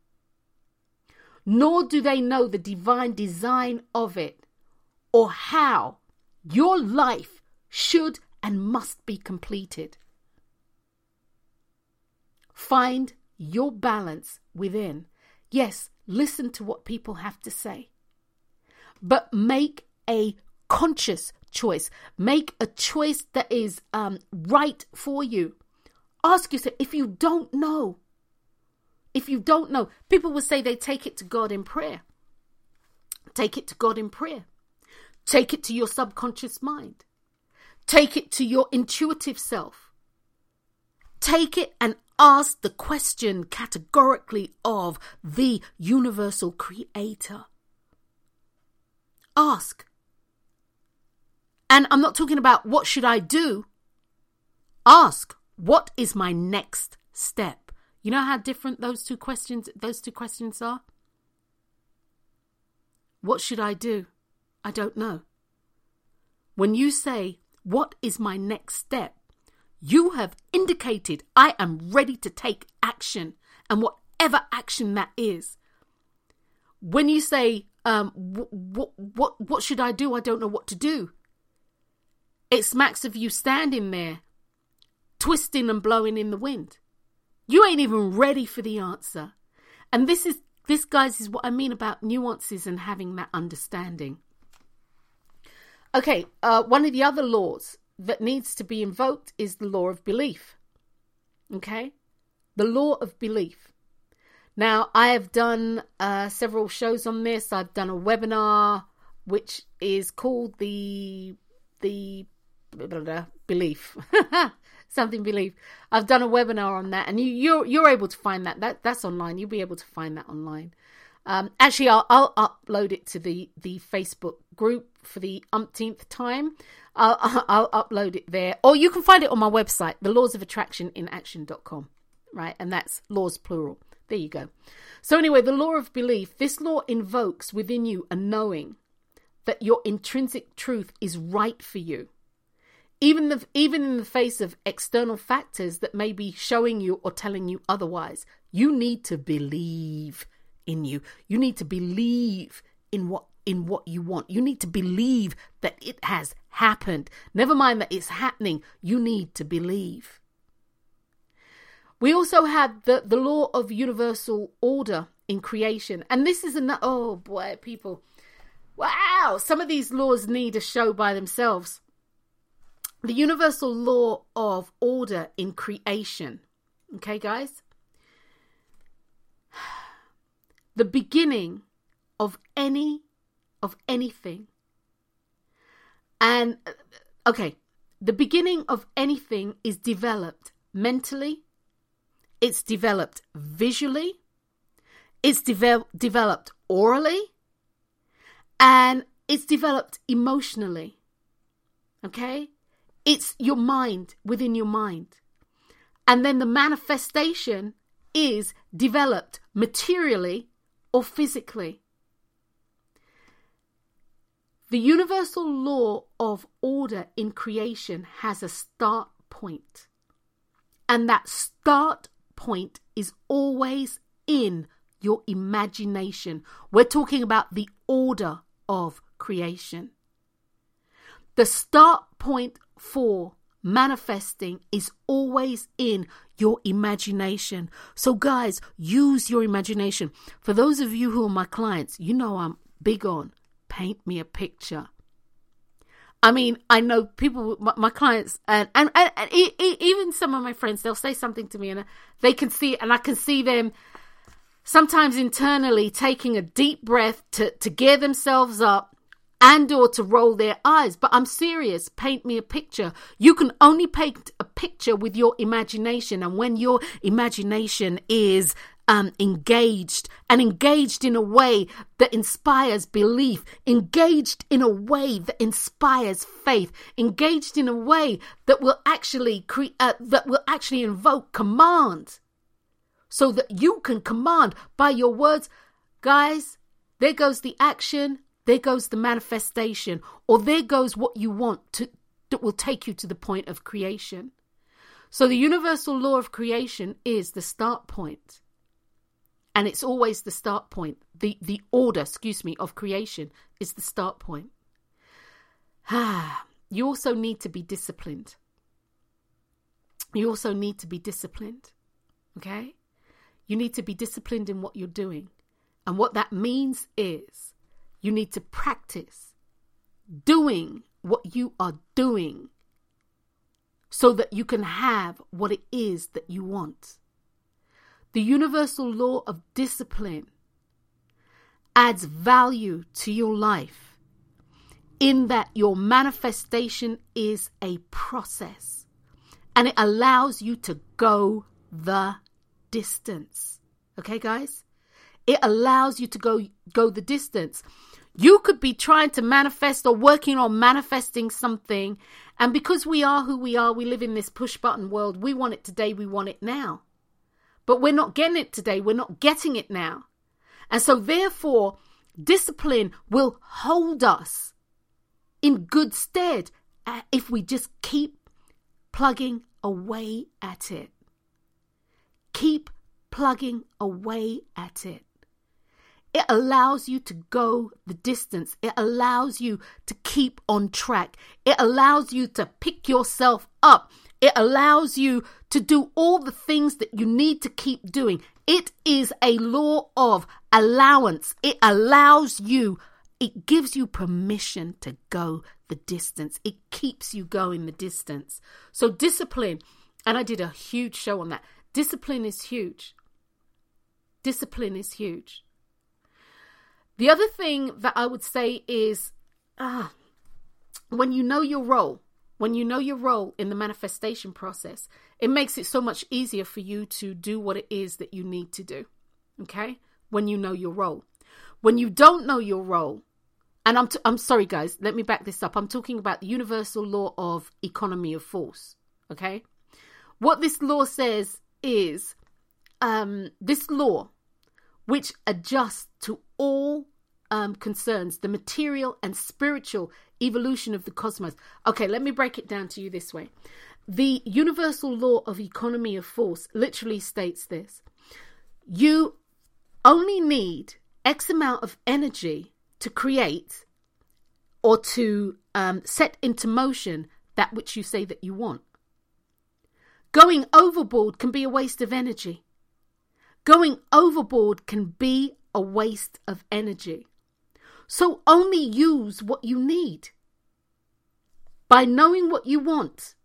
Speaker 1: Nor do they know the divine design of it or how your life should and must be completed. Find your balance within. Yes, listen to what people have to say, but make a conscious choice. Make a choice that is um, right for you. Ask yourself if you don't know. If you don't know, people will say they take it to God in prayer. Take it to God in prayer. Take it to your subconscious mind. Take it to your intuitive self. Take it and ask the question categorically of the universal creator. Ask. And I'm not talking about what should I do. Ask, what is my next step? You know how different those two questions those two questions are? What should I do? I don't know. When you say, What is my next step? you have indicated I am ready to take action, and whatever action that is. When you say, um, what, what, what should I do? I don't know what to do. It smacks of you standing there, twisting and blowing in the wind. You ain't even ready for the answer. And this is this, guys, is what I mean about nuances and having that understanding. Okay, uh, one of the other laws that needs to be invoked is the law of belief. Okay, the law of belief. Now, I have done uh, several shows on this. I've done a webinar which is called the the blah, blah, blah, belief (laughs) something belief i've done a webinar on that and you you're you're able to find that that that's online you'll be able to find that online um, actually, I'll, I'll upload it to the, the Facebook group for the umpteenth time. I'll, (laughs) I'll upload it there, or you can find it on my website, the laws of attraction in action.com, right? And that's laws plural. There you go. So, anyway, the law of belief this law invokes within you a knowing that your intrinsic truth is right for you. Even, the, even in the face of external factors that may be showing you or telling you otherwise, you need to believe in you. You need to believe in what in what you want. You need to believe that it has happened. Never mind that it's happening. You need to believe. We also have the, the law of universal order in creation. And this is another, oh boy, people. Wow, some of these laws need a show by themselves. The universal law of order in creation. Okay, guys? (sighs) the beginning of any of anything. And uh, okay, the beginning of anything is developed mentally, it's developed visually, it's de- developed orally, and it's developed emotionally. Okay? It's your mind within your mind. And then the manifestation is developed materially or physically. The universal law of order in creation has a start point, and that start point is always in your imagination. We're talking about the order of creation. The start point for manifesting is always in your imagination. So, guys, use your imagination. For those of you who are my clients, you know I'm big on paint me a picture. I mean, I know people, my, my clients, and, and, and, and e- e- even some of my friends, they'll say something to me and they can see, and I can see them sometimes internally taking a deep breath to, to gear themselves up and or to roll their eyes. But i'm serious. Paint me a picture. You can only paint a picture with your imagination. And when your imagination is um, engaged and engaged in a way that inspires belief, engaged in a way that inspires faith, engaged in a way that will actually create, uh, that will actually invoke command, so that you can command by your words, guys. There goes the action there goes the manifestation, or there goes what you want to that will take you to the point of creation. So the universal law of creation is the start point. And it's always the start point. The the order, excuse me, of creation is the start point. Ah, (sighs) you also need to be disciplined. You also need to be disciplined. Okay? You need to be disciplined in what you're doing. And what that means is you need to practice doing what you are doing so that you can have what it is that you want. The universal law of discipline adds value to your life in that your manifestation is a process and it allows you to go the distance. Okay, guys? It allows you to go go the distance. You could be trying to manifest or working on manifesting something, and because we are who we are, we live in this push button world. We want it today, we want it now. But we're not getting it today, we're not getting it now. And so, therefore, discipline will hold us in good stead uh, if we just keep plugging away at it. Keep plugging away at it. It allows you to go the distance. It allows you to keep on track. It allows you to pick yourself up. It allows you to do all the things that you need to keep doing. It is a law of allowance. It allows you, it gives you permission to go the distance. It keeps you going the distance. So, discipline, and I did a huge show on that. Discipline is huge. Discipline is huge. The other thing that I would say is ah, when you know your role, when you know your role in the manifestation process, it makes it so much easier for you to do what it is that you need to do. Okay? When you know your role. When you don't know your role, and I'm, t- I'm sorry, guys, let me back this up. I'm talking about the universal law of economy of force. Okay? What this law says is um, this law, which adjusts to all um, concerns the material and spiritual evolution of the cosmos. Okay, let me break it down to you this way. The universal law of economy of force literally states this you only need X amount of energy to create or to um, set into motion that which you say that you want. Going overboard can be a waste of energy. Going overboard can be a waste of energy. So only use what you need. By knowing what you want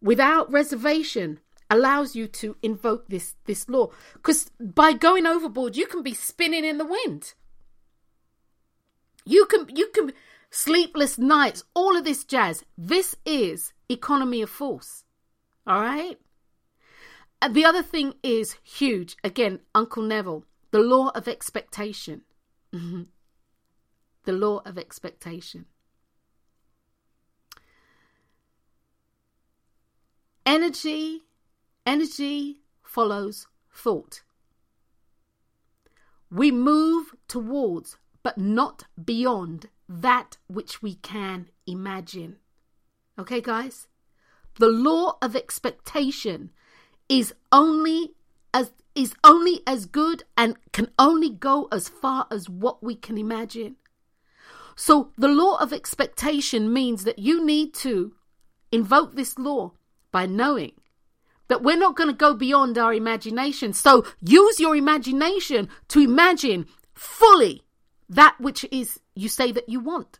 Speaker 1: without reservation allows you to invoke this, this law. Because by going overboard, you can be spinning in the wind. You can you can sleepless nights, all of this jazz. This is economy of force. All right? The other thing is huge. Again, Uncle Neville, the law of expectation. (laughs) The law of expectation. Energy, energy follows thought. We move towards, but not beyond, that which we can imagine. Okay, guys? The law of expectation is only as is only as good and can only go as far as what we can imagine. So the law of expectation means that you need to invoke this law by knowing that we're not going to go beyond our imagination. So use your imagination to imagine fully that which is you say that you want.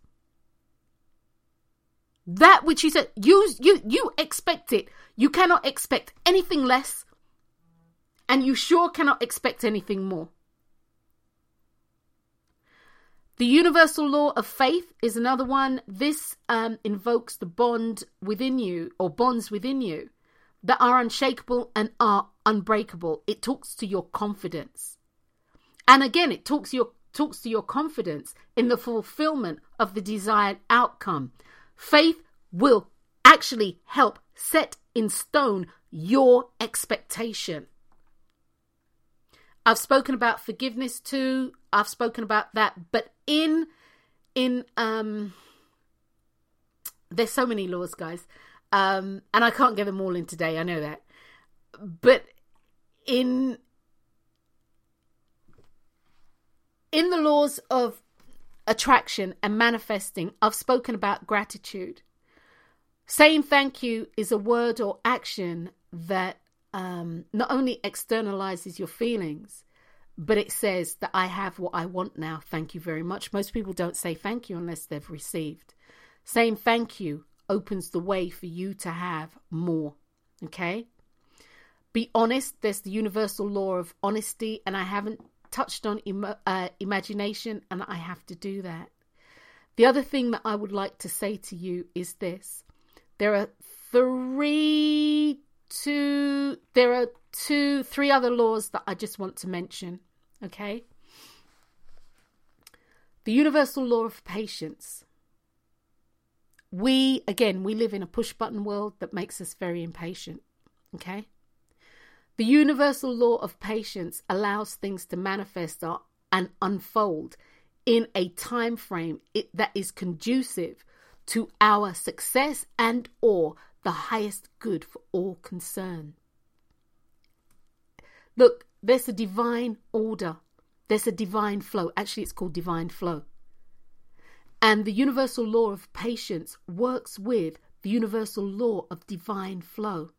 Speaker 1: That which you said, you, you, you expect it. You cannot expect anything less, and you sure cannot expect anything more. The universal law of faith is another one. This um, invokes the bond within you, or bonds within you, that are unshakable and are unbreakable. It talks to your confidence. And again, it talks your talks to your confidence in the fulfillment of the desired outcome. Faith will actually help set in stone your expectation. I've spoken about forgiveness too. I've spoken about that, but in in um there's so many laws, guys. Um and I can't get them all in today, I know that. But in in the laws of attraction and manifesting, I've spoken about gratitude. Saying thank you is a word or action that um, not only externalizes your feelings, but it says that I have what I want now. Thank you very much. Most people don't say thank you unless they've received. Saying thank you opens the way for you to have more. Okay? Be honest. There's the universal law of honesty, and I haven't touched on Im- uh, imagination, and I have to do that. The other thing that I would like to say to you is this there are three, two, there are two, three other laws that I just want to mention. Okay? The universal law of patience. We, again, we live in a push button world that makes us very impatient. Okay? The universal law of patience allows things to manifest and unfold in a time frame that is conducive to our success and or the highest good for all concerned. Look, there's a divine order. There's a divine flow. Actually, it's called divine flow. And the universal law of patience works with the universal law of divine flow.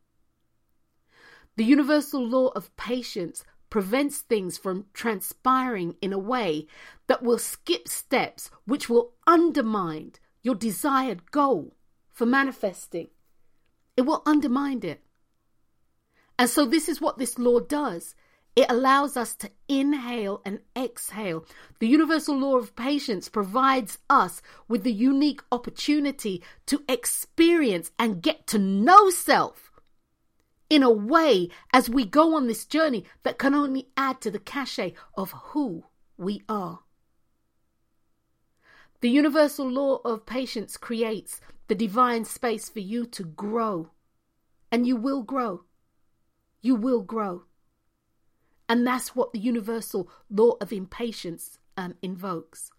Speaker 1: The universal law of patience prevents things from transpiring in a way that will skip steps which will undermine your desired goal for manifesting. It will undermine it. And so, this is what this law does it allows us to inhale and exhale. The universal law of patience provides us with the unique opportunity to experience and get to know self in a way as we go on this journey that can only add to the cachet of who we are. The universal law of patience creates the divine space for you to grow. And you will grow. You will grow. And that's what the universal law of impatience um, invokes.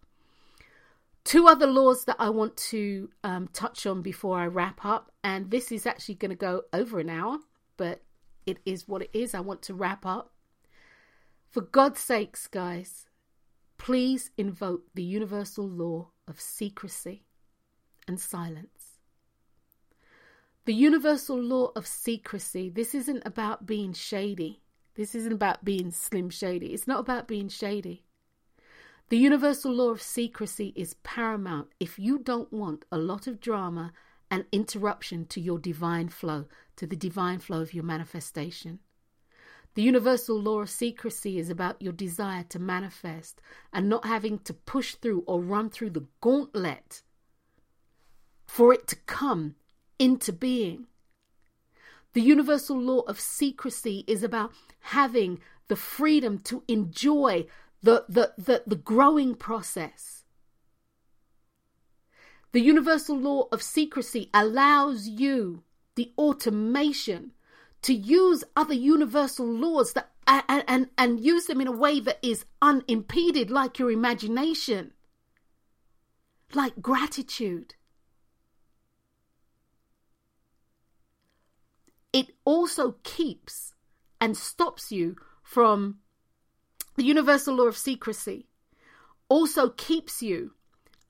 Speaker 1: Two other laws that I want to um, touch on before I wrap up, and this is actually going to go over an hour but it is what it is. I want to wrap up. For God's sakes, guys, please invoke the universal law of secrecy and silence. The universal law of secrecy, this isn't about being shady. This isn't about being slim shady. It's not about being shady. The universal law of secrecy is paramount if you don't want a lot of drama and interruption to your divine flow, to the divine flow of your manifestation. The universal law of secrecy is about your desire to manifest and not having to push through or run through the gauntlet for it to come into being. The universal law of secrecy is about having the freedom to enjoy the, the, the, the growing process the universal law of secrecy allows you the automation to use other universal laws that and, and, and use them in a way that is unimpeded, like your imagination, like gratitude. It also keeps and stops you from the universal law of secrecy, also keeps you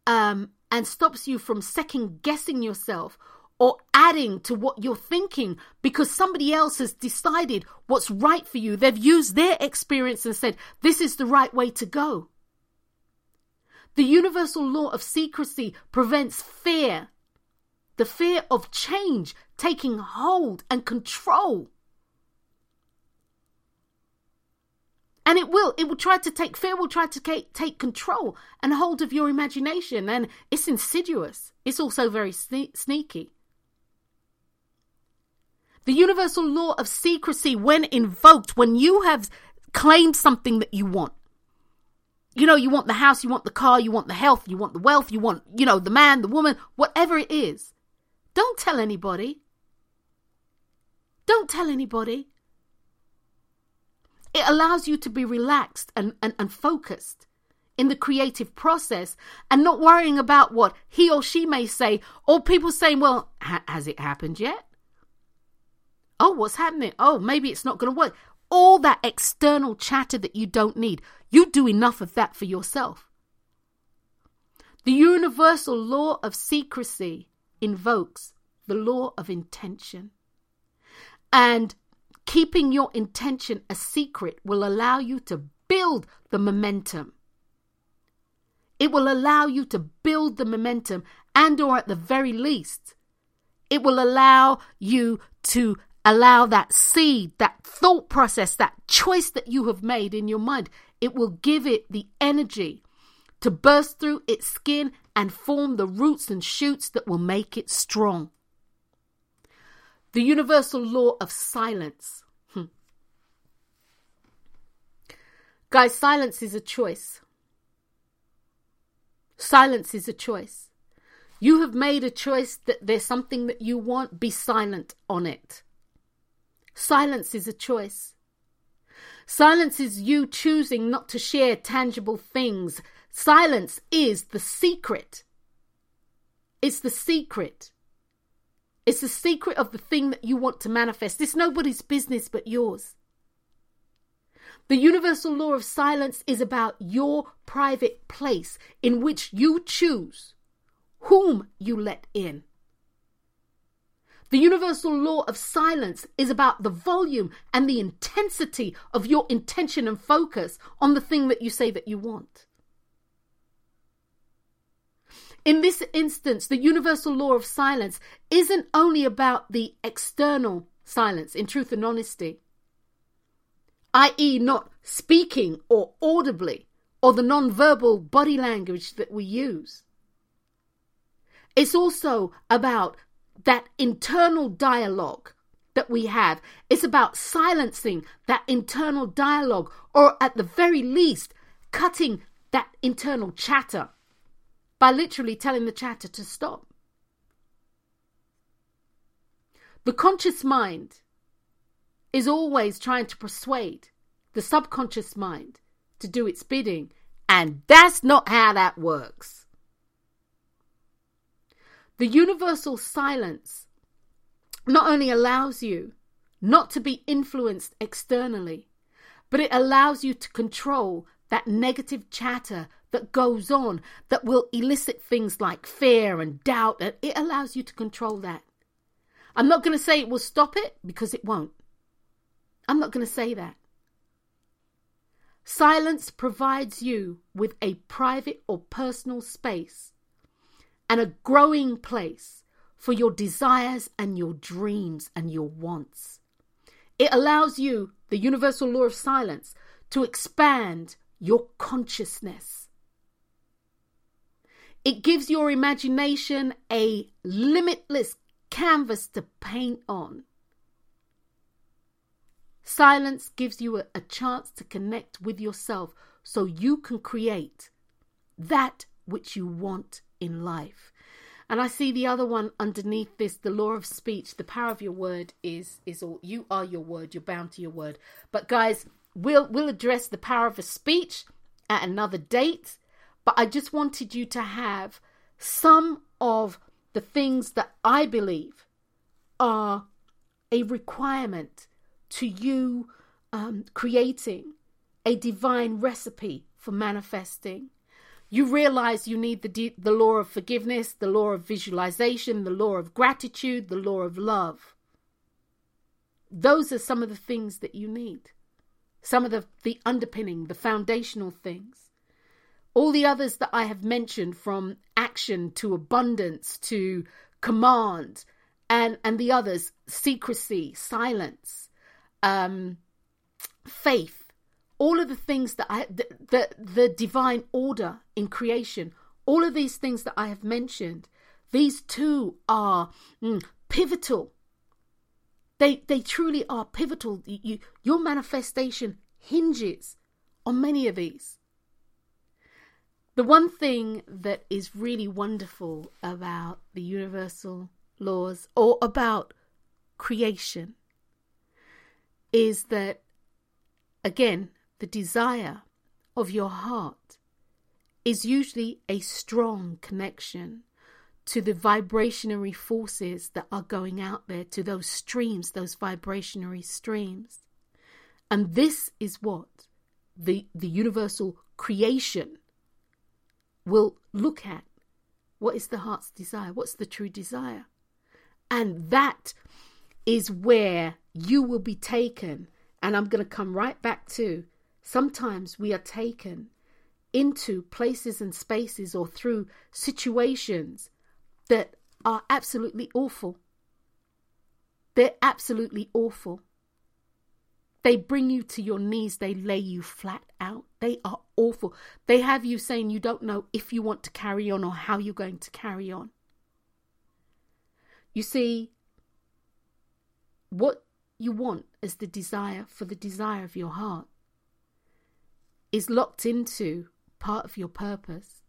Speaker 1: um, and stops you from second guessing yourself or adding to what you're thinking because somebody else has decided what's right for you. They've used their experience and said, this is the right way to go. The universal law of secrecy prevents fear, the fear of change taking hold and control. And it will. It will try to take, fear will try to take, control and hold of your imagination. And it's insidious. It's also very sne- sneaky. The universal law of secrecy, when invoked, when you have claimed something that you want, you know, you want the house, you want the car, you want the health, you want the wealth, you want, you know, the man, the woman, whatever it is. Don't tell anybody. Don't tell anybody. It allows you to be relaxed and, and, and focused in the creative process and not worrying about what he or she may say or people saying, well, ha- has it happened yet? Oh, what's happening? Oh, maybe it's not going to work. all that external chatter that you don't need. You do enough of that for yourself. The universal law of secrecy invokes the law of intention. And keeping your intention a secret will allow you to build the momentum. It will allow you to build the momentum and or at the very least it will allow you to allow that seed, that thought process, that choice that you have made in your mind, it will give it the energy to burst through its skin and form the roots and shoots that will make it strong. The universal law of silence. Hmm. Guys, silence is a choice. Silence is a choice. You have made a choice that there's something that you want, be silent on it. Silence is a choice. Silence is you choosing not to share tangible things, Silence is the secret. It's the secret. It's the secret of the thing that you want to manifest. It's nobody's business but yours. The universal law of silence is about your private place in which you choose whom you let in. The universal law of silence is about the volume and the intensity of your intention and focus on the thing that you say that you want. In this instance, the universal law of silence isn't only about the external silence in truth and honesty, i.e., not speaking or audibly, or the non-verbal body language that we use. It's also about that internal dialogue that we have. It's about silencing that internal dialogue, or at the very least, cutting that internal chatter by literally telling the chatter to stop. The conscious mind is always trying to persuade the subconscious mind to do its bidding, and that's not how that works. The universal silence not only allows you not to be influenced externally, but it allows you to control that negative chatter that goes on that will elicit things like fear and doubt, and it allows you to control that. I'm not going to say it will stop it because it won't. I'm not going to say that. Silence provides you with a private or personal space and a growing place for your desires and your dreams and your wants. It allows you, the universal law of silence, to expand your consciousness it gives your imagination a limitless canvas to paint on. Silence gives you a, a, chance to connect with yourself so you can create that which you want in life. And I see the other one underneath this, the law of speech, the power of your word is is all you are your word, you're bound to your word. But guys, we'll we'll address the power of a speech at another date. But I just wanted you to have some of the things that I believe are a requirement to you um, creating a divine recipe for manifesting. You realize you need the, the law of forgiveness, the law of visualization, the law of gratitude, the law of love. Those are some of the things that you need. Some of the, the underpinning, the foundational things. All the others that I have mentioned, from action to abundance to command, and and the others, secrecy, silence, um, faith, all of the things that I the, the the divine order in creation, all of these things that I have mentioned, these two are mm, pivotal. They they truly are pivotal. You, your manifestation hinges on many of these. The one thing that is really wonderful about the universal laws or about creation is that, again, the desire of your heart is usually a strong connection to the vibrationary forces that are going out there, to those streams, those vibrationary streams. And this is what the, the universal creation will look at. What is the heart's desire? What's the true desire? And that is where you will be taken. And I'm going to come right back to sometimes we are taken into places and spaces or through situations that are absolutely awful. They're absolutely awful. They bring you to your knees, they lay you flat out. They are awful. They have you saying you don't know if you want to carry on or how you're going to carry on. You see, what you want is the desire for the desire of your heart is locked into part of your purpose.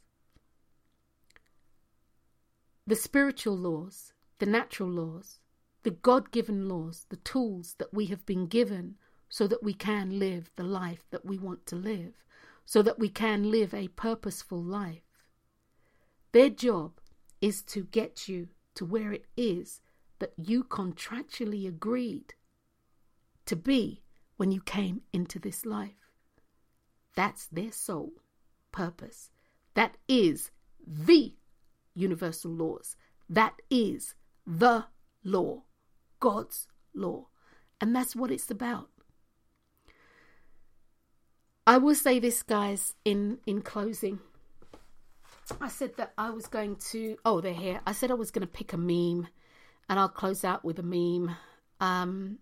Speaker 1: The spiritual laws, the natural laws, the God given laws, the tools that we have been given so that we can live the life that we want to live, so that we can live a purposeful life. Their job is to get you to where it is that you contractually agreed to be when you came into this life. That's their sole purpose. That is the universal laws. That is the law, God's law. And that's what it's about. I will say this, guys, in, in closing. I said that I was going to, oh, they're here. I said I was going to pick a meme and I'll close out with a meme. Um,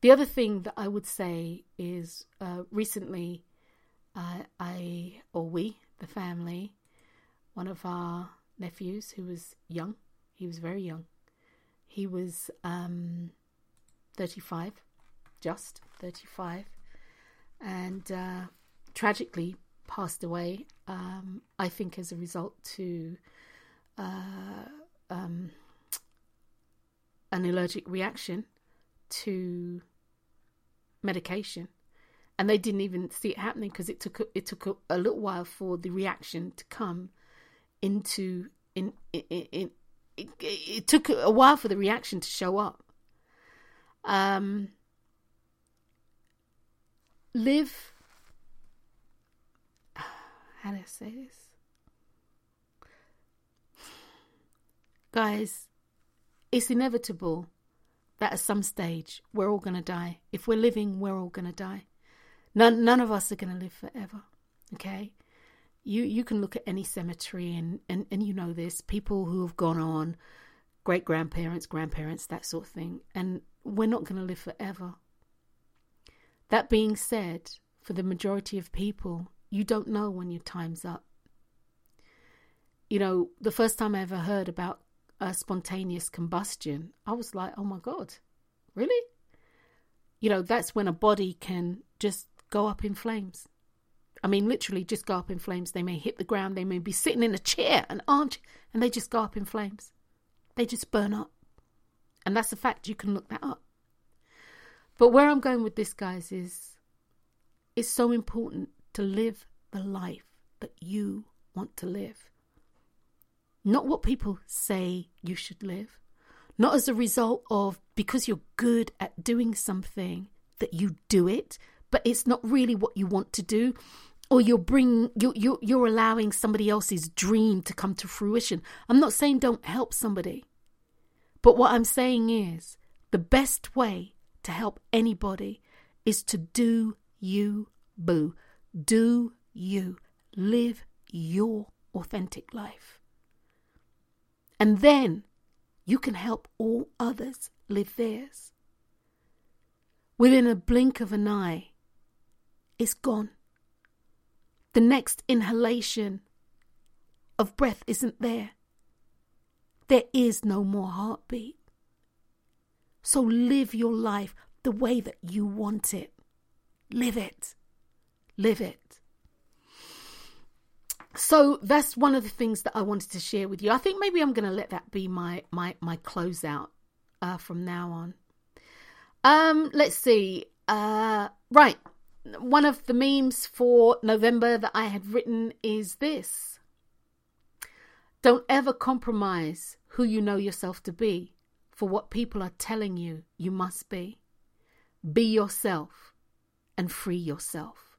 Speaker 1: the other thing that I would say is uh, recently, uh, I, or we, the family, one of our nephews who was young, he was very young, he was um, 35, just 35, and uh, tragically passed away, um, I think, as a result to uh, um, an allergic reaction to medication, and they didn't even see it happening because it took it took a, a, little while for the reaction to come into in in, in it, it, took a while for the reaction to show up. Um, live. (sighs) How do I say this? (sighs) Guys, it's inevitable that at some stage we're all going to die. If we're living, we're all going to die. None, none of us are going to live forever. Okay? You you can look at any cemetery and, and, and you know this people who have gone on, great grandparents, grandparents, that sort of thing. And we're not going to live forever. That being said, for the majority of people, you don't know when your time's up. You know, the first time I ever heard about a spontaneous combustion, I was like, oh my God, really? You know, that's when a body can just go up in flames. I mean, literally just go up in flames. They may hit the ground, they may be sitting in a chair, an armchair, and they just go up in flames. They just burn up. And that's a fact, you can look that up. But where I'm going with this, guys, is it's so important to live the life that you want to live. Not what people say you should live. Not as a result of because you're good at doing something that you do it, but it's not really what you want to do. Or you're bring you you you're allowing somebody else's dream to come to fruition. I'm not saying don't help somebody. But what I'm saying is the best way to help anybody is to do you, boo. Do you. Live your authentic life. And then you can help all others live theirs. Within a blink of an eye, it's gone. The next inhalation of breath isn't there. There is no more heartbeat. So live your life the way that you want it. Live it. Live it. So that's one of the things that I wanted to share with you. I think maybe I'm going to let that be my my my closeout uh, from now on. Um, let's see. Uh, right, one of the memes for November that I had written is this: Don't ever compromise who you know yourself to be for what people are telling you you must be. Be yourself. and free yourself.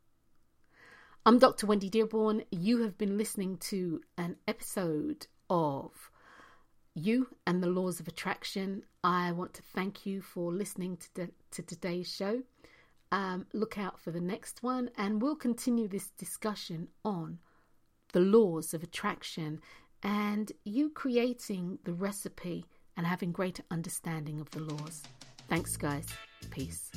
Speaker 1: I'm Dr. Wendy Dearborn. You have been listening to an episode of You and the Laws of Attraction. I want to thank you for listening to, the, to today's show. Um, look out for the next one, and we'll continue this discussion on the laws of attraction and you creating the recipe and having greater understanding of the laws. Thanks, guys. Peace.